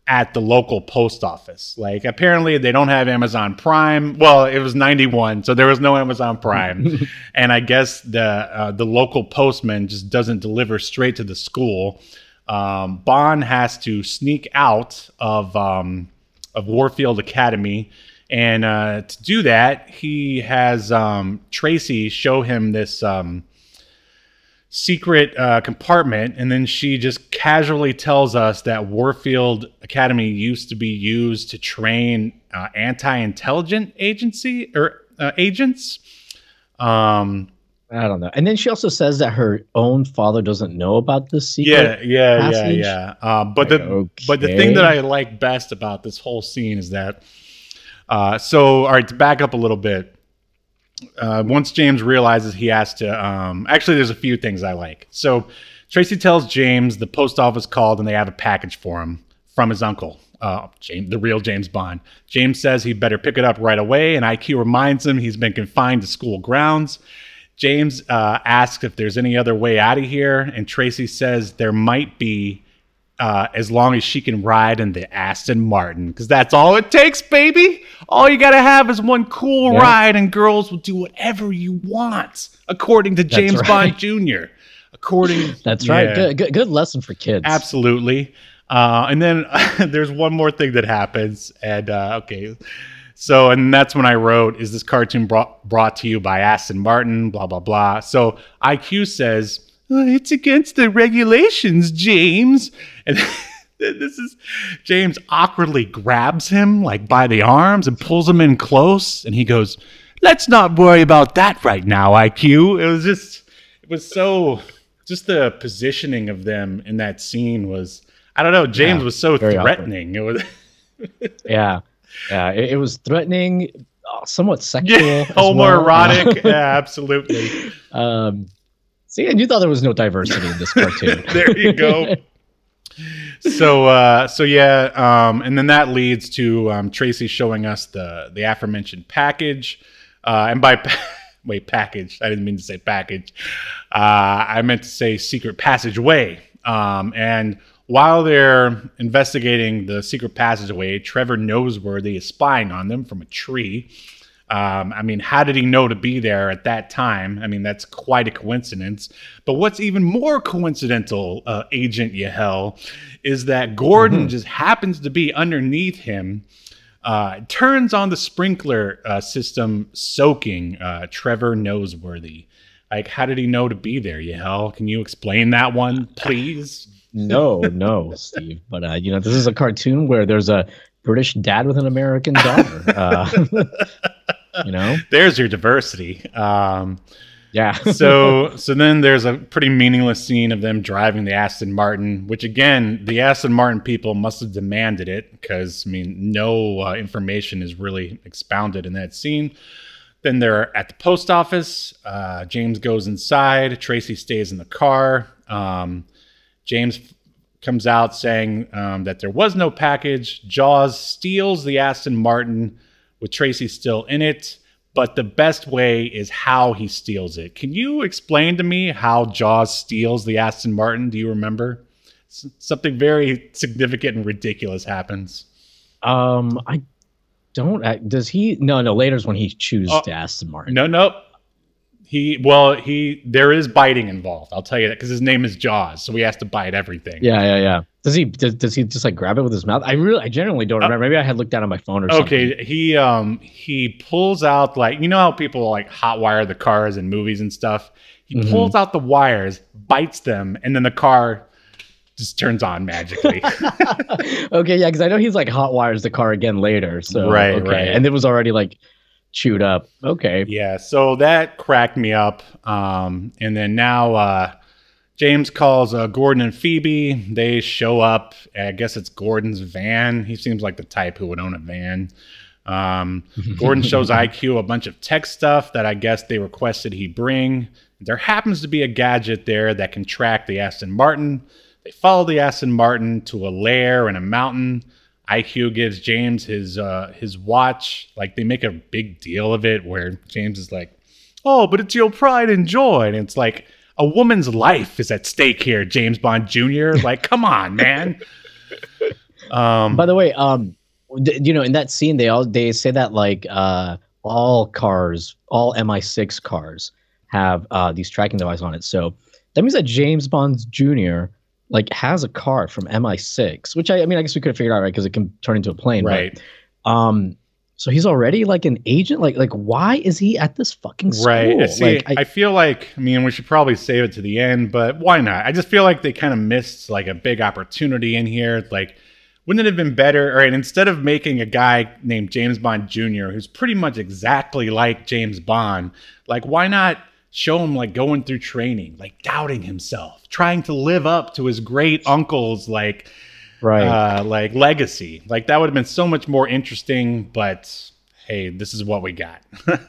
at the local post office. Like apparently they don't have Amazon Prime. Well, it was 91, so there was no Amazon Prime. and I guess the uh, the local postman just doesn't deliver straight to the school. Um, Bond has to sneak out of um, of Warfield Academy and uh, to do that, he has um, Tracy show him this um, secret uh, compartment, and then she just casually tells us that Warfield Academy used to be used to train uh, anti-intelligent agency or uh, agents. Um, I don't know. And then she also says that her own father doesn't know about this secret. Yeah, yeah, passage. yeah, yeah. Um, but like, the okay. but the thing that I like best about this whole scene is that uh, so, all right, to back up a little bit, uh, once James realizes he has to, um, actually, there's a few things I like. So, Tracy tells James the post office called and they have a package for him from his uncle, uh, James, the real James Bond. James says he better pick it up right away, and IQ reminds him he's been confined to school grounds. James uh, asks if there's any other way out of here, and Tracy says there might be uh, as long as she can ride in the Aston Martin, because that's all it takes, baby. All you gotta have is one cool yeah. ride, and girls will do whatever you want, according to James right. Bond Jr. According, that's yeah. right. Good, good, good lesson for kids. Absolutely. Uh, and then there's one more thing that happens, and uh, okay. So, and that's when I wrote, "Is this cartoon brought brought to you by Aston Martin?" Blah blah blah. So IQ says it's against the regulations, James. And this is James awkwardly grabs him like by the arms and pulls him in close. And he goes, Let's not worry about that right now, IQ. It was just, it was so, just the positioning of them in that scene was, I don't know, James yeah, was so threatening. Awkward. It was, yeah. Yeah. It, it was threatening, uh, somewhat sexual. Yeah, homoerotic. Well. yeah, absolutely. Um, See, and you thought there was no diversity in this cartoon. there you go. so uh, so yeah, um, and then that leads to um, Tracy showing us the the aforementioned package, uh, and by pa- wait package, I didn't mean to say package. Uh, I meant to say secret passageway. Um, and while they're investigating the secret passageway, Trevor Noseworthy is spying on them from a tree. Um, I mean, how did he know to be there at that time? I mean, that's quite a coincidence. But what's even more coincidental, uh, Agent Yahel, is that Gordon mm-hmm. just happens to be underneath him. Uh, turns on the sprinkler uh, system, soaking uh, Trevor Noseworthy. Like, how did he know to be there, Yahel? Can you explain that one, please? no, no, Steve. But uh, you know, this is a cartoon where there's a British dad with an American daughter. Uh, you know, there's your diversity. Um, Yeah. so so then there's a pretty meaningless scene of them driving the Aston Martin, which again the Aston Martin people must have demanded it because I mean no uh, information is really expounded in that scene. Then they're at the post office. Uh, James goes inside. Tracy stays in the car. Um, James comes out saying um, that there was no package. Jaws steals the Aston Martin with Tracy still in it but the best way is how he steals it. Can you explain to me how Jaws steals the Aston Martin? Do you remember? S- something very significant and ridiculous happens. Um, I don't. Uh, does he? No, no. Later's when he chooses oh, Aston Martin. No, no. He well, he there is biting involved. I'll tell you that because his name is Jaws, so he has to bite everything. Yeah, yeah, yeah. Does he does, does he just like grab it with his mouth? I really I genuinely don't uh, remember. Maybe I had looked down on my phone or something. Okay, he um he pulls out like you know how people like hot wire the cars in movies and stuff. He mm-hmm. pulls out the wires, bites them, and then the car just turns on magically. okay, yeah, because I know he's like hot wires the car again later. So right, okay. right, and it was already like chewed up. Okay. Yeah, so that cracked me up. Um, and then now uh, James calls uh, Gordon and Phoebe. They show up. I guess it's Gordon's van. He seems like the type who would own a van. Um, Gordon shows IQ a bunch of tech stuff that I guess they requested he bring. There happens to be a gadget there that can track the Aston Martin. They follow the Aston Martin to a lair in a mountain. IQ gives James his uh, his watch. Like they make a big deal of it, where James is like, "Oh, but it's your pride and joy," and it's like a woman's life is at stake here, James Bond Jr. Like, come on, man. Um, By the way, um, you know, in that scene, they all they say that like uh, all cars, all MI6 cars have uh, these tracking devices on it. So that means that James Bond Jr like has a car from MI6, which I, I mean, I guess we could have figured out, right? Because it can turn into a plane, right? But, um, so he's already like an agent. Like, like why is he at this fucking school? Right. See, like, I, I, feel like, I mean, we should probably save it to the end, but why not? I just feel like they kind of missed like a big opportunity in here. Like, wouldn't it have been better? All right, instead of making a guy named James Bond Jr., who's pretty much exactly like James Bond, like, why not? show him like going through training, like doubting himself, trying to live up to his great uncle's like right uh, like legacy. Like that would have been so much more interesting. But hey, this is what we got.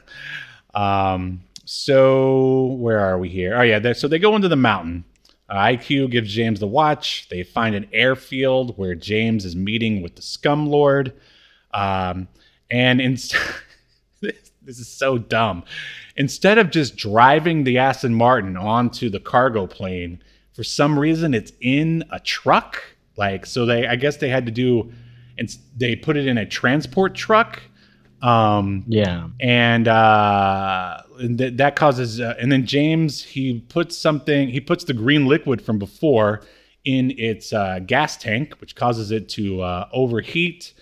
um, so where are we here? Oh yeah, so they go into the mountain. Uh, IQ gives James the watch. They find an airfield where James is meeting with the Scum Lord. Um, and in this, this is so dumb instead of just driving the Aston Martin onto the cargo plane, for some reason it's in a truck. Like, so they, I guess they had to do, and they put it in a transport truck. Um, yeah. And, uh, and th- that causes, uh, and then James, he puts something, he puts the green liquid from before in its uh, gas tank, which causes it to uh, overheat.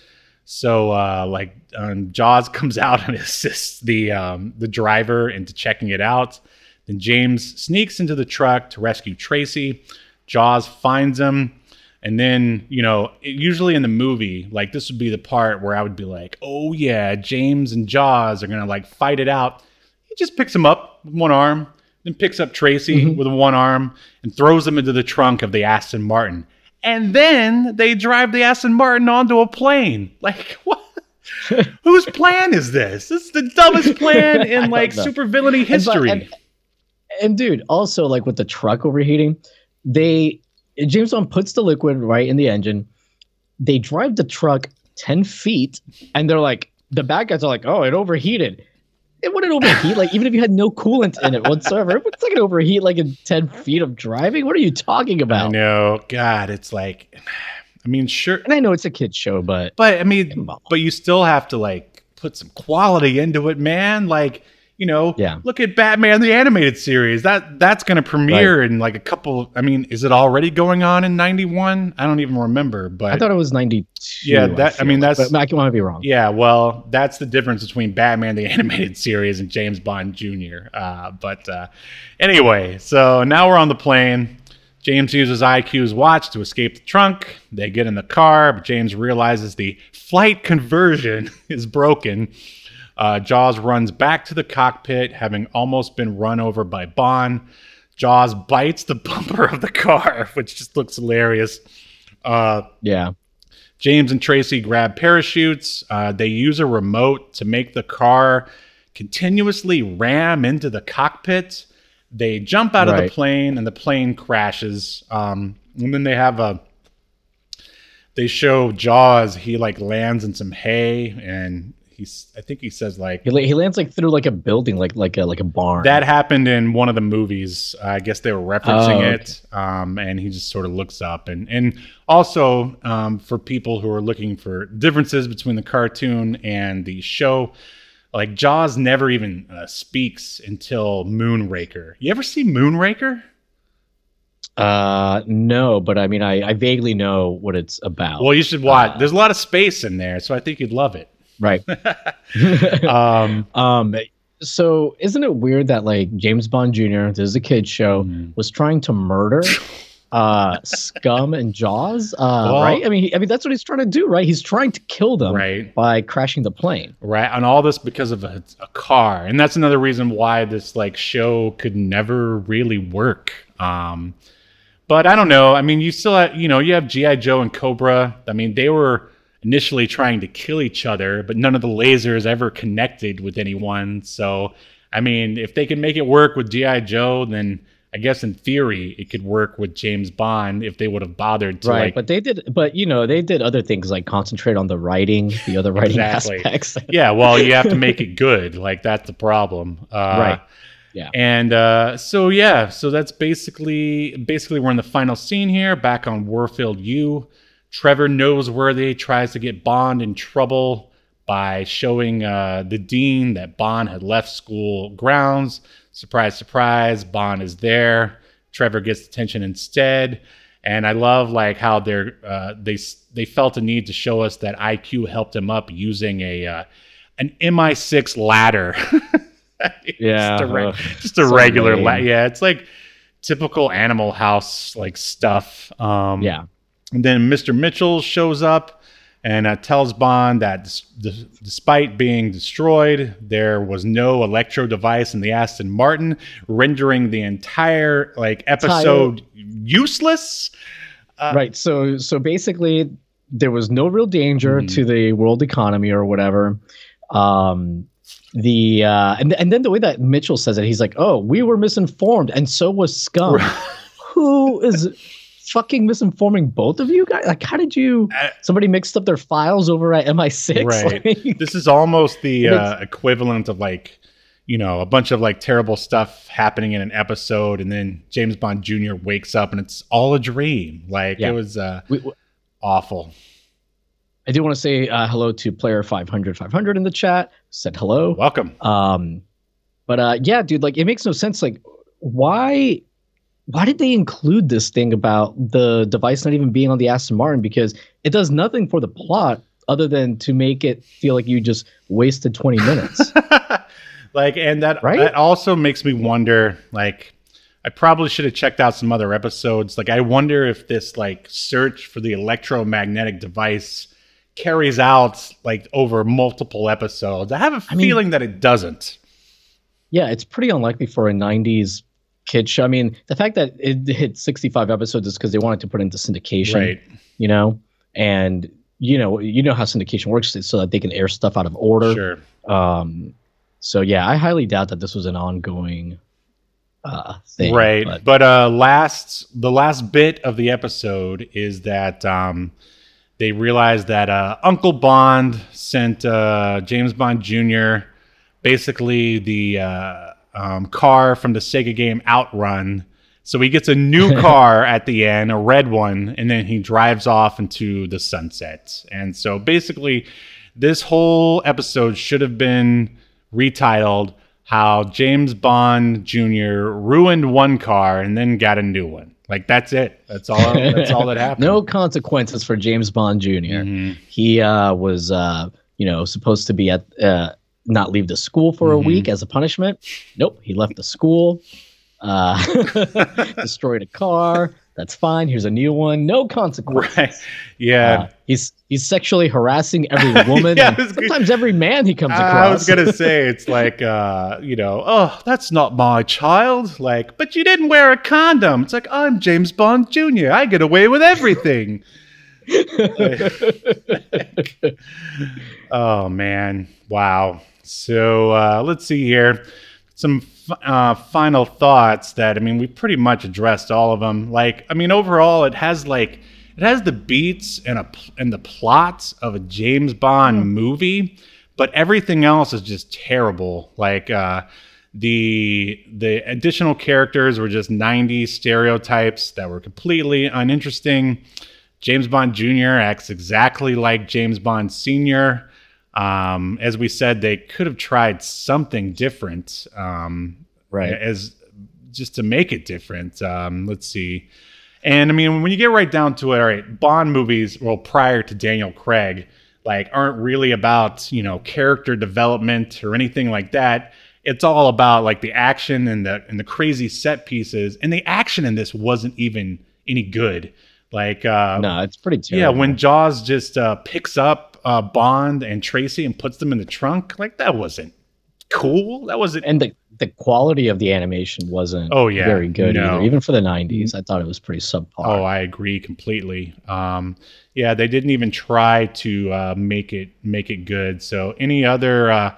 So uh, like um, Jaws comes out and assists the um, the driver into checking it out. Then James sneaks into the truck to rescue Tracy. Jaws finds him. And then, you know, usually in the movie, like this would be the part where I would be like, oh yeah, James and Jaws are gonna like fight it out. He just picks him up with one arm, then picks up Tracy mm-hmm. with one arm and throws him into the trunk of the Aston Martin and then they drive the Aston Martin onto a plane. Like what? Whose plan is this? This is the dumbest plan in like super villainy history. And, and, and, dude, also like with the truck overheating, they James Bond puts the liquid right in the engine. They drive the truck ten feet, and they're like, the bad guys are like, "Oh, it overheated." it wouldn't overheat. Like even if you had no coolant in it whatsoever, it's not gonna overheat like in ten feet of driving. What are you talking about? I know. God, it's like, I mean, sure. And I know it's a kid show, but but I mean, but you still have to like put some quality into it, man. Like you know, yeah. look at Batman the animated series. That that's going to premiere right. in like a couple. I mean, is it already going on in '91? I don't even remember. But I thought it was '92. Yeah, that I, I mean that's. But I want to be wrong. Yeah, well, that's the difference between Batman the animated series and James Bond Jr. Uh, but uh, anyway, so now we're on the plane. James uses IQ's watch to escape the trunk. They get in the car, but James realizes the flight conversion is broken Uh, Jaws runs back to the cockpit, having almost been run over by Bond. Jaws bites the bumper of the car, which just looks hilarious. Uh, yeah. James and Tracy grab parachutes. Uh, they use a remote to make the car continuously ram into the cockpit. They jump out right. of the plane, and the plane crashes. Um, and then they have a. They show Jaws. He like lands in some hay, and he's I think he says like he, he lands like through like a building, like like a like a barn. That happened in one of the movies. I guess they were referencing oh, okay. it, um, and he just sort of looks up and and also um, for people who are looking for differences between the cartoon and the show. Like Jaws never even uh, speaks until Moonraker. You ever see Moonraker? Uh, no, but I mean, I, I vaguely know what it's about. Well, you should watch. Uh, There's a lot of space in there, so I think you'd love it. Right. um, um, so isn't it weird that like James Bond Jr. This is a kids show mm. was trying to murder uh scum and jaws uh well, right i mean he, i mean that's what he's trying to do right he's trying to kill them right by crashing the plane right and all this because of a, a car and that's another reason why this like show could never really work um but i don't know i mean you still have, you know you have gi joe and cobra i mean they were initially trying to kill each other, but none of the lasers ever connected with anyone. So, I mean, if they can make it work with G.I. Joe, then I guess in theory it could work with James Bond if they would have bothered to. Right, like, but they did, but you know, they did other things like concentrate on the writing, the other writing exactly. aspects. yeah, well, you have to make it good. Like that's the problem. Uh, right. Yeah. And uh, so yeah, so that's basically basically we're in the final scene here, back on Warfield U. Trevor Noseworthy tries to get Bond in trouble by showing uh, the dean that Bond had left school grounds. Surprise, surprise, Bond is there. Trevor gets detention instead. And I love like how they're uh, they they felt a need to show us that IQ helped him up using a uh, an MI6 ladder. yeah, just a, re- just a regular ladder. Yeah, it's like typical Animal House like stuff. Um, yeah. And then Mr. Mitchell shows up and uh, tells Bond that d- despite being destroyed, there was no electro device in the Aston Martin, rendering the entire like episode useless. Uh, right. So so basically, there was no real danger mm-hmm. to the world economy or whatever. Um, the uh, and and then the way that Mitchell says it, he's like, "Oh, we were misinformed, and so was Scum." Who is fucking misinforming both of you guys? Like, how did you? Uh, somebody mixed up their files over at MI6. Right. Like, this is almost the uh, equivalent of like, you know, a bunch of like terrible stuff happening in an episode, and then James Bond Jr. wakes up and it's all a dream. Like yeah. it was uh, we, we, awful. I do want to say uh, hello to player 500 500 in the chat. Said hello. Welcome. Um, but uh, yeah, dude, like it makes no sense. Like, why why did they include this thing about the device not even being on the Aston Martin? Because it does nothing for the plot other than to make it feel like you just wasted 20 minutes. like, and that, right? that also makes me wonder, like, I probably should have checked out some other episodes. Like, I wonder if this, like, search for the electromagnetic device carries out, like, over multiple episodes. I have a I feeling mean, that it doesn't. Yeah, it's pretty unlikely for a 90s kid show. I mean, the fact that it hit 65 episodes is because they wanted to put into syndication, right? You know, and you know, you know how syndication works, so that they can air stuff out of order. Sure. Um, so yeah, I highly doubt that this was an ongoing uh, thing. Right. But, but uh, last the last bit of the episode is that um, they realized that uh, Uncle Bond sent uh, James Bond Jr. basically the uh, um, car from the Sega game Outrun. So he gets a new car at the end, a red one, and then he drives off into the sunset. And so basically, this whole episode should have been retitled How James Bond Jr. ruined one car and then got a new one. Like that's it. That's all. That's all that happened. no consequences for James Bond junior mm-hmm. He uh, was, uh, you know, supposed to be at uh, not leave the school for mm-hmm. a week as a punishment. Nope, he left the school, uh, destroyed a car, That's fine. Here's a new one. No consequence. Right. Yeah. Uh, he's he's sexually harassing every woman. Yeah, and I was gonna- sometimes every man he comes across. I was gonna say it's like uh, you know, oh, that's not my child. Like, but you didn't wear a condom. It's like I'm James Bond Jr. I get away with everything. oh man, wow. So uh, let's see here. Some f- uh, final thoughts that I mean, we pretty much addressed all of them. Like, I mean, overall, it has like it has the beats and a and the plots of a James Bond movie, but everything else is just terrible. Like uh, the the additional characters were just 90s stereotypes that were completely uninteresting. James Bond Jr. acts exactly like James Bond Sr. Um, as we said, they could have tried something different. Um, Right. As just to make it different. Um, let's see. And I mean, when you get right down to it, all right, Bond movies, well, prior to Daniel Craig, like aren't really about you know character development or anything like that. It's all about like the action and the and the crazy set pieces. And the action in this wasn't even any good. Like uh, no, it's pretty yeah, when Jaws just uh, picks up uh, Bond and Tracy and puts them in the trunk, like that wasn't cool. That wasn't. and the the quality of the animation wasn't Oh, yeah. very good No. either. Even for the 90s, I thought it was pretty subpar. Oh, I agree completely. Um, yeah, they didn't even try to uh, make it make it good. So, any other uh,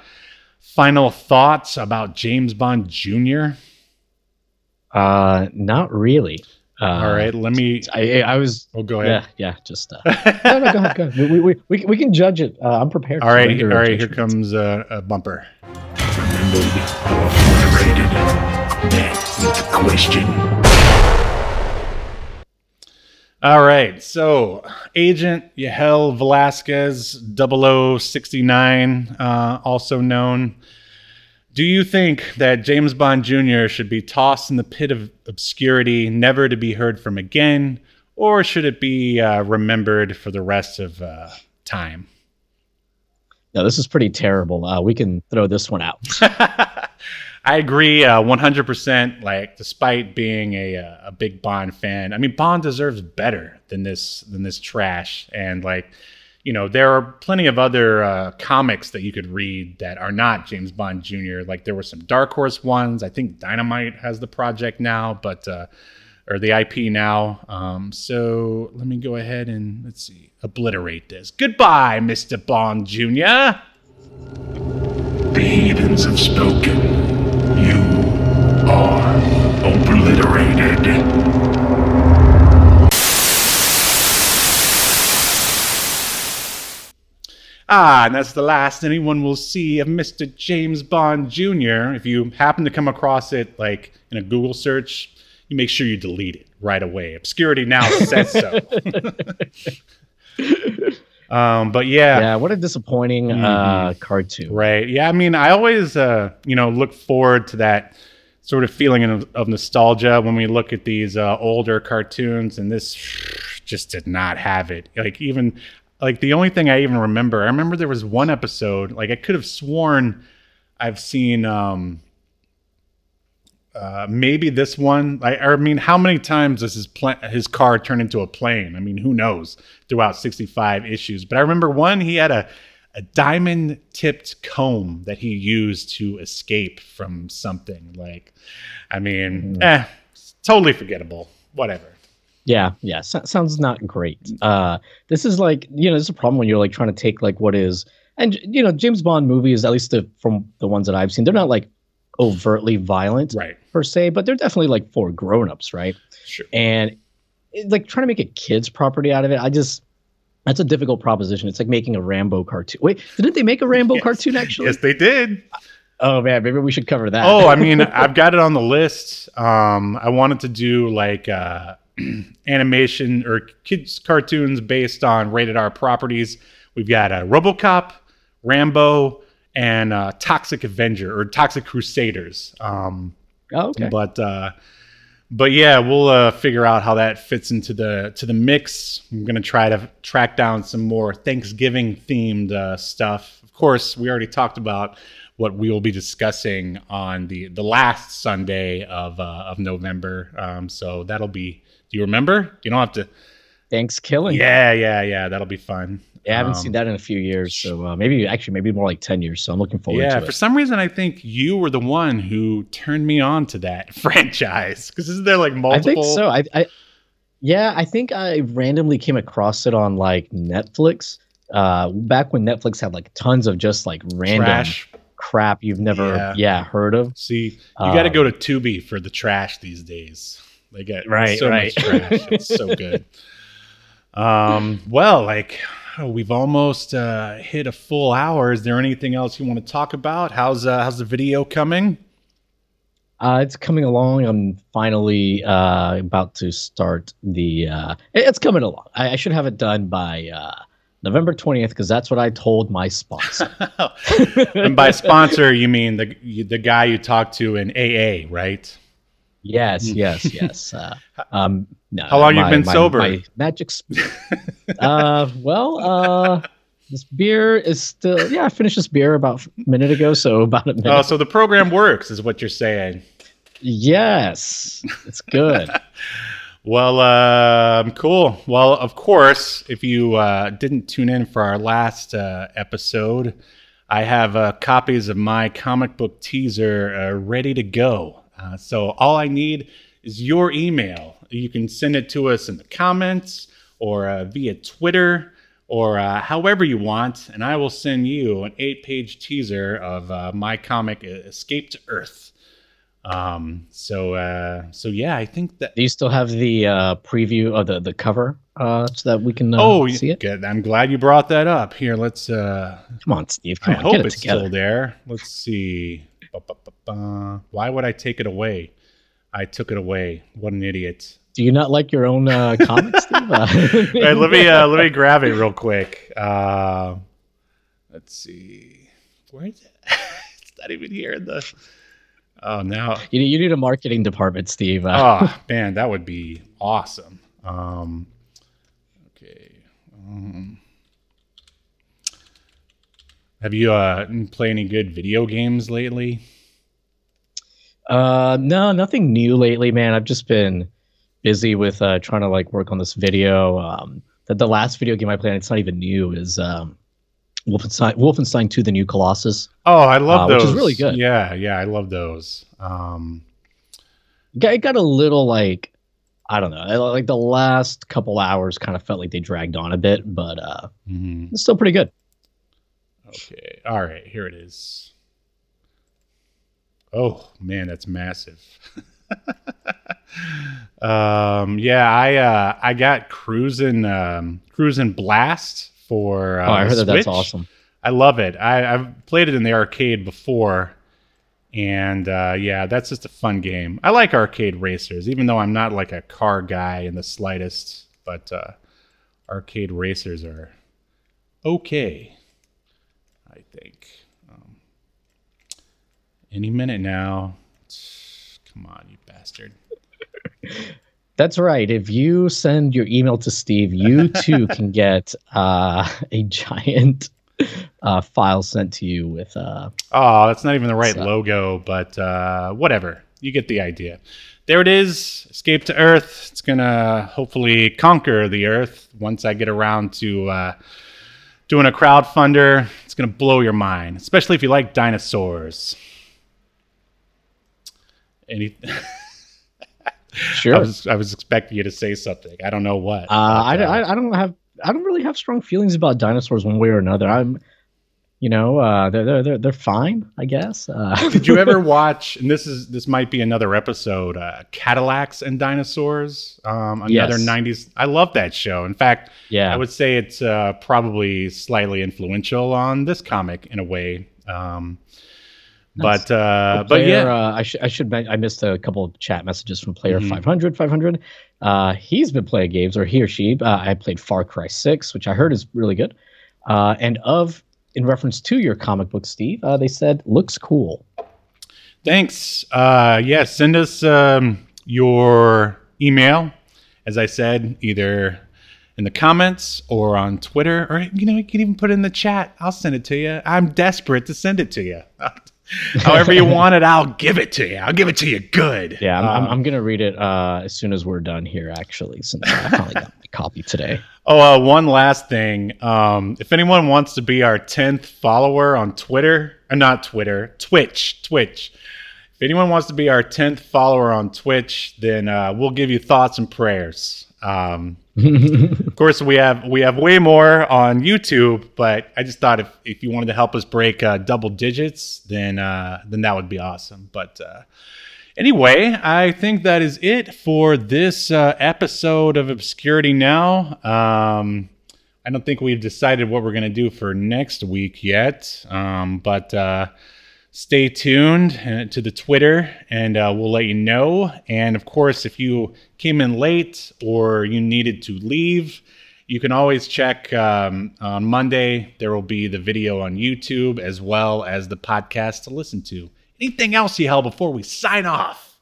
final thoughts about James Bond Jr.? uh, not really. Uh, All right, let me. I I was Oh, go ahead. yeah yeah. just uh, no no go ahead go ahead. We, we, we, we can judge it. Uh, I'm prepared. All to right, render all a right. Here comes a, a bumper. That is the question. All right, so Agent Yahel Velazquez, 0069, uh, also known. Do you think that James Bond Jr. should be tossed in the pit of obscurity, never to be heard from again, or should it be uh, remembered for the rest of uh, time? No, this is pretty terrible. Uh, we can throw this one out. I agree, uh, 100%. Like, despite being a, uh, a big Bond fan, I mean, Bond deserves better than this than this trash. And like, you know, there are plenty of other uh, comics that you could read that are not James Bond Jr. Like, there were some Dark Horse ones. I think Dynamite has the project now, but uh, or the IP now. Um, so let me go ahead and let's see, obliterate this. Goodbye, Mr. Bond Jr. The heathens have spoken. You are obliterated. Ah, and that's the last anyone will see of Mr. James Bond Jr. If you happen to come across it, like in a Google search, you make sure you delete it right away. Obscurity now says so. um, but yeah, yeah, what a disappointing uh, cartoon. Right. Yeah. I mean, I always, uh, you know, look forward to that sort of feeling of, of nostalgia when we look at these uh, older cartoons, and this just did not have it. Like even like the only thing I even remember, I remember there was one episode. Like I could have sworn I've seen. um uh, maybe this one. I, I mean, how many times does his pla- his car turn into a plane? I mean, who knows? Throughout sixty five issues, but I remember one. He had a a diamond tipped comb that he used to escape from something. Like, I mean, eh, totally forgettable. Whatever. Yeah, yeah, so- sounds not great. Uh, this is like you know, this is a problem when you're like trying to take like what is, and you know, James Bond movies, at least the, from the ones that I've seen, they're not like overtly violent Right. per se, but they're definitely like for grown-ups, right? Sure. And it, like trying to make a kids property out of it, I just that's a difficult proposition. It's like making a Rambo cartoon. Wait, didn't they make a Rambo Yes. cartoon actually? Yes, they did. Oh man, maybe we should cover that. Oh, I mean, I've got it on the list. Um, I wanted to do like uh, animation or kids cartoons based on rated R properties. We've got uh, RoboCop, Rambo, and uh, Toxic Avenger or Toxic Crusaders. Um, Oh, okay. But uh, but yeah, we'll uh, figure out how that fits into the to the mix. I'm gonna try to track down some more Thanksgiving themed uh, stuff. Of course, we already talked about what we will be discussing on the the last Sunday of uh, of November. Um, so that'll be Do you remember? You don't have to. ThanksKilling. Yeah, yeah, yeah. That'll be fun. Yeah, I haven't Um, seen that in a few years, so uh, maybe actually maybe more like ten years. So I'm looking forward Yeah, to for some reason, I think you were the one who turned me on to that franchise. Because isn't there like multiple? I think so. I, I yeah, I think I randomly came across it on like Netflix. Uh, back when Netflix had like tons of just like random Trash. crap you've never Yeah. yeah, heard of. See, you got to Um, go to Tubi for the trash these days. They get Right, so right. much trash. It's so good. Um, well, like oh, we've almost uh, hit a full hour. Is there anything else you want to talk about? How's uh, how's the video coming? Uh, it's coming along. I'm finally uh, about to start the. Uh, it's coming along. I, I should have it done by uh, November 20th because that's what I told my sponsor. and by sponsor, you mean the the guy you talked to in AA, right? Yes, yes, yes. Uh, um, no, How long you my- been my- sober? My magic. Sp- uh, well, uh, this beer is still. Yeah, I finished this beer about a minute ago, so about a minute. Oh, so the program works, is what you're saying. yes, it's good. Well, um, cool. Well, of course, if you uh, didn't tune in for our last uh, episode, I have uh, copies of my comic book teaser uh, ready to go. Uh, so all I need is your email. You can send it to us in the comments or uh, via Twitter or uh, however you want, and I will send you an eight page teaser of uh, my comic Escape to Earth. Um, so, uh, so yeah, I think that Do you still have the uh, preview of the the cover uh, so that we can uh, Oh, see it? good. I'm glad you brought that up. Here, let's. uh Come on, Steve. Come I on, hope it it's together. still there. Let's see. Why would I take it away? I took it away. What an idiot! Do you not like your own uh, comics, Steve? Right, let me uh, let me grab it real quick. Uh, let's see. Where is it? it's not even here in the. Oh, now you, you need a marketing department, Steve. Oh man, that would be awesome. Um, okay. Have you uh, played any good video games lately? Uh, no, nothing new lately, man. I've just been busy with uh, trying to like work on this video. Um, the, the last video game I played, it's not even new, is um, Wolfenstein, Wolfenstein 2: The New Colossus. Oh, I love Uh, those. which is really good. Yeah, yeah, I love those. Um, Got- It got a little like, I don't know, like the last couple hours kind of felt like they dragged on a bit, but uh, mhm. it's still pretty good. Okay. All right. Here it is. Oh man, that's massive. um, yeah, I uh, I got cruising um, Cruis'n Blast for. Uh, oh, I heard that that's awesome. I love it. I, I've played it in the arcade before, and uh, yeah, that's just a fun game. I like arcade racers, even though I'm not like a car guy in the slightest. But uh, arcade racers are okay, I think. Um, any minute now. Come on, you bastard. That's right. If you send your email to Steve, you too can get uh, a giant uh, file sent to you with. Uh, Oh, that's not even the right So- logo, but uh, whatever. You get the idea. There it is. Escape to Earth. It's gonna hopefully conquer the Earth once I get around to uh, doing a crowdfunder. It's gonna blow your mind, especially if you like dinosaurs. Any? sure. I was I was expecting you to say something. I don't know what. uh, I, uh, I, I don't have. I don't really have strong feelings about dinosaurs one way or another. I'm, you know, uh, they're they're they're, they're fine, I guess. Uh, Did you ever watch? And this is this might be another episode. Uh, Cadillacs and dinosaurs. Um, another Yes. '90s. I love that show. In fact, yeah. I would say it's uh, probably slightly influential on this comic in a way. Um, Nice. But uh, but Player, yeah, uh, I should I should I missed a couple of chat messages from player Mhm. 500 500. Uh, he's been playing games, or he or she. Uh, I played Far Cry 6, which I heard is really good. Uh, and of in reference to your comic book, Steve, uh, they said looks cool. thanks. Uh, yeah, send us um, your email. As I said, either in the comments or on Twitter, or you know, you can even put it in the chat. I'll send it to you. I'm desperate to send it to you. However you want it, I'll give it to you. I'll give it to you good. Yeah, I'm, I'm, I'm gonna read it uh, as soon as we're done here. Actually, since I finally got my copy today. Oh, uh, one last thing. Um, if anyone wants to be our tenth follower on Twitter, or not Twitter, Twitch, Twitch. If anyone wants to be our tenth follower on Twitch, then uh, we'll give you thoughts and prayers. Um, of course, we have we have way more on YouTube, but I just thought if, if you wanted to help us break uh, double digits, then uh, then that would be awesome. But uh, anyway, I think that is it for this uh, episode of Obscurity Now. Um, I don't think we've decided what we're going to do for next week yet, um, but uh, stay tuned uh, to the Twitter and uh, we'll let you know. And of course, if you came in late or you needed to leave, you can always check um, on Monday. There will be the video on YouTube as well as the podcast to listen to. Anything else, Yahel, before we sign off?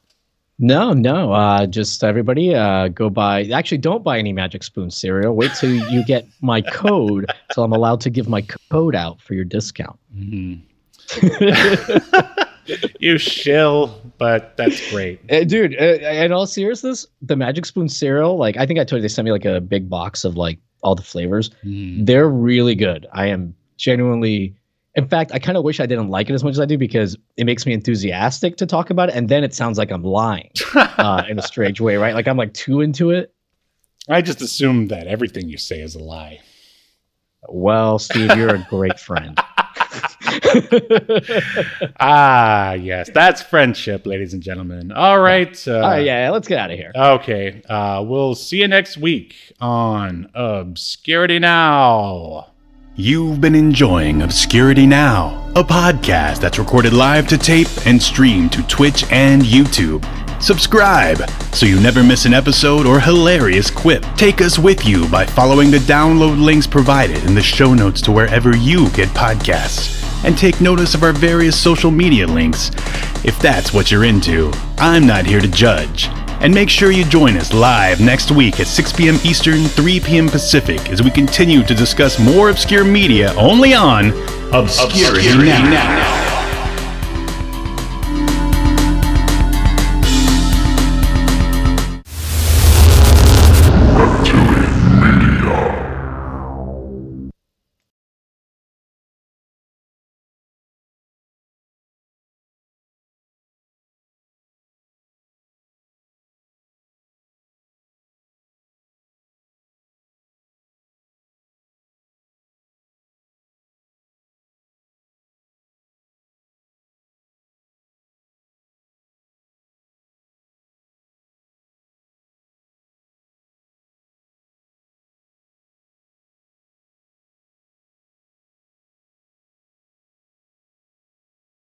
No, no. Uh, just everybody uh, go buy. Actually, don't buy any Magic Spoon cereal. Wait till you get my code, so I'm allowed to give my code out for your discount. Mm-hmm. you shill, but that's great, uh, dude. Uh, in all seriousness, the Magic Spoon cereal, like I think I told you, they sent me like a big box of like all the flavors. Mm. They're really good. I am genuinely in fact, I kind of wish I didn't like it as much as I do because it makes me enthusiastic to talk about it, and then it sounds like I'm lying uh, in a strange way, right? Like I'm like too into it. I just assume that everything you say is a lie. Well, Steve, you're a great friend. ah, yes, that's friendship, ladies and gentlemen. All right. Uh, uh, yeah, let's get out of here. Okay. Uh, we'll see you next week on Obscurity Now. You've been enjoying Obscurity Now, a podcast that's recorded live to tape and streamed to Twitch and YouTube. Subscribe so you never miss an episode or hilarious quip. Take us with you by following the download links provided in the show notes to wherever you get podcasts. And take notice of our various social media links if that's what you're into. I'm not here to judge. And make sure you join us live next week at 6 p.m. Eastern, 3 p.m. Pacific as we continue to discuss more obscure media only on Obscurity now. now.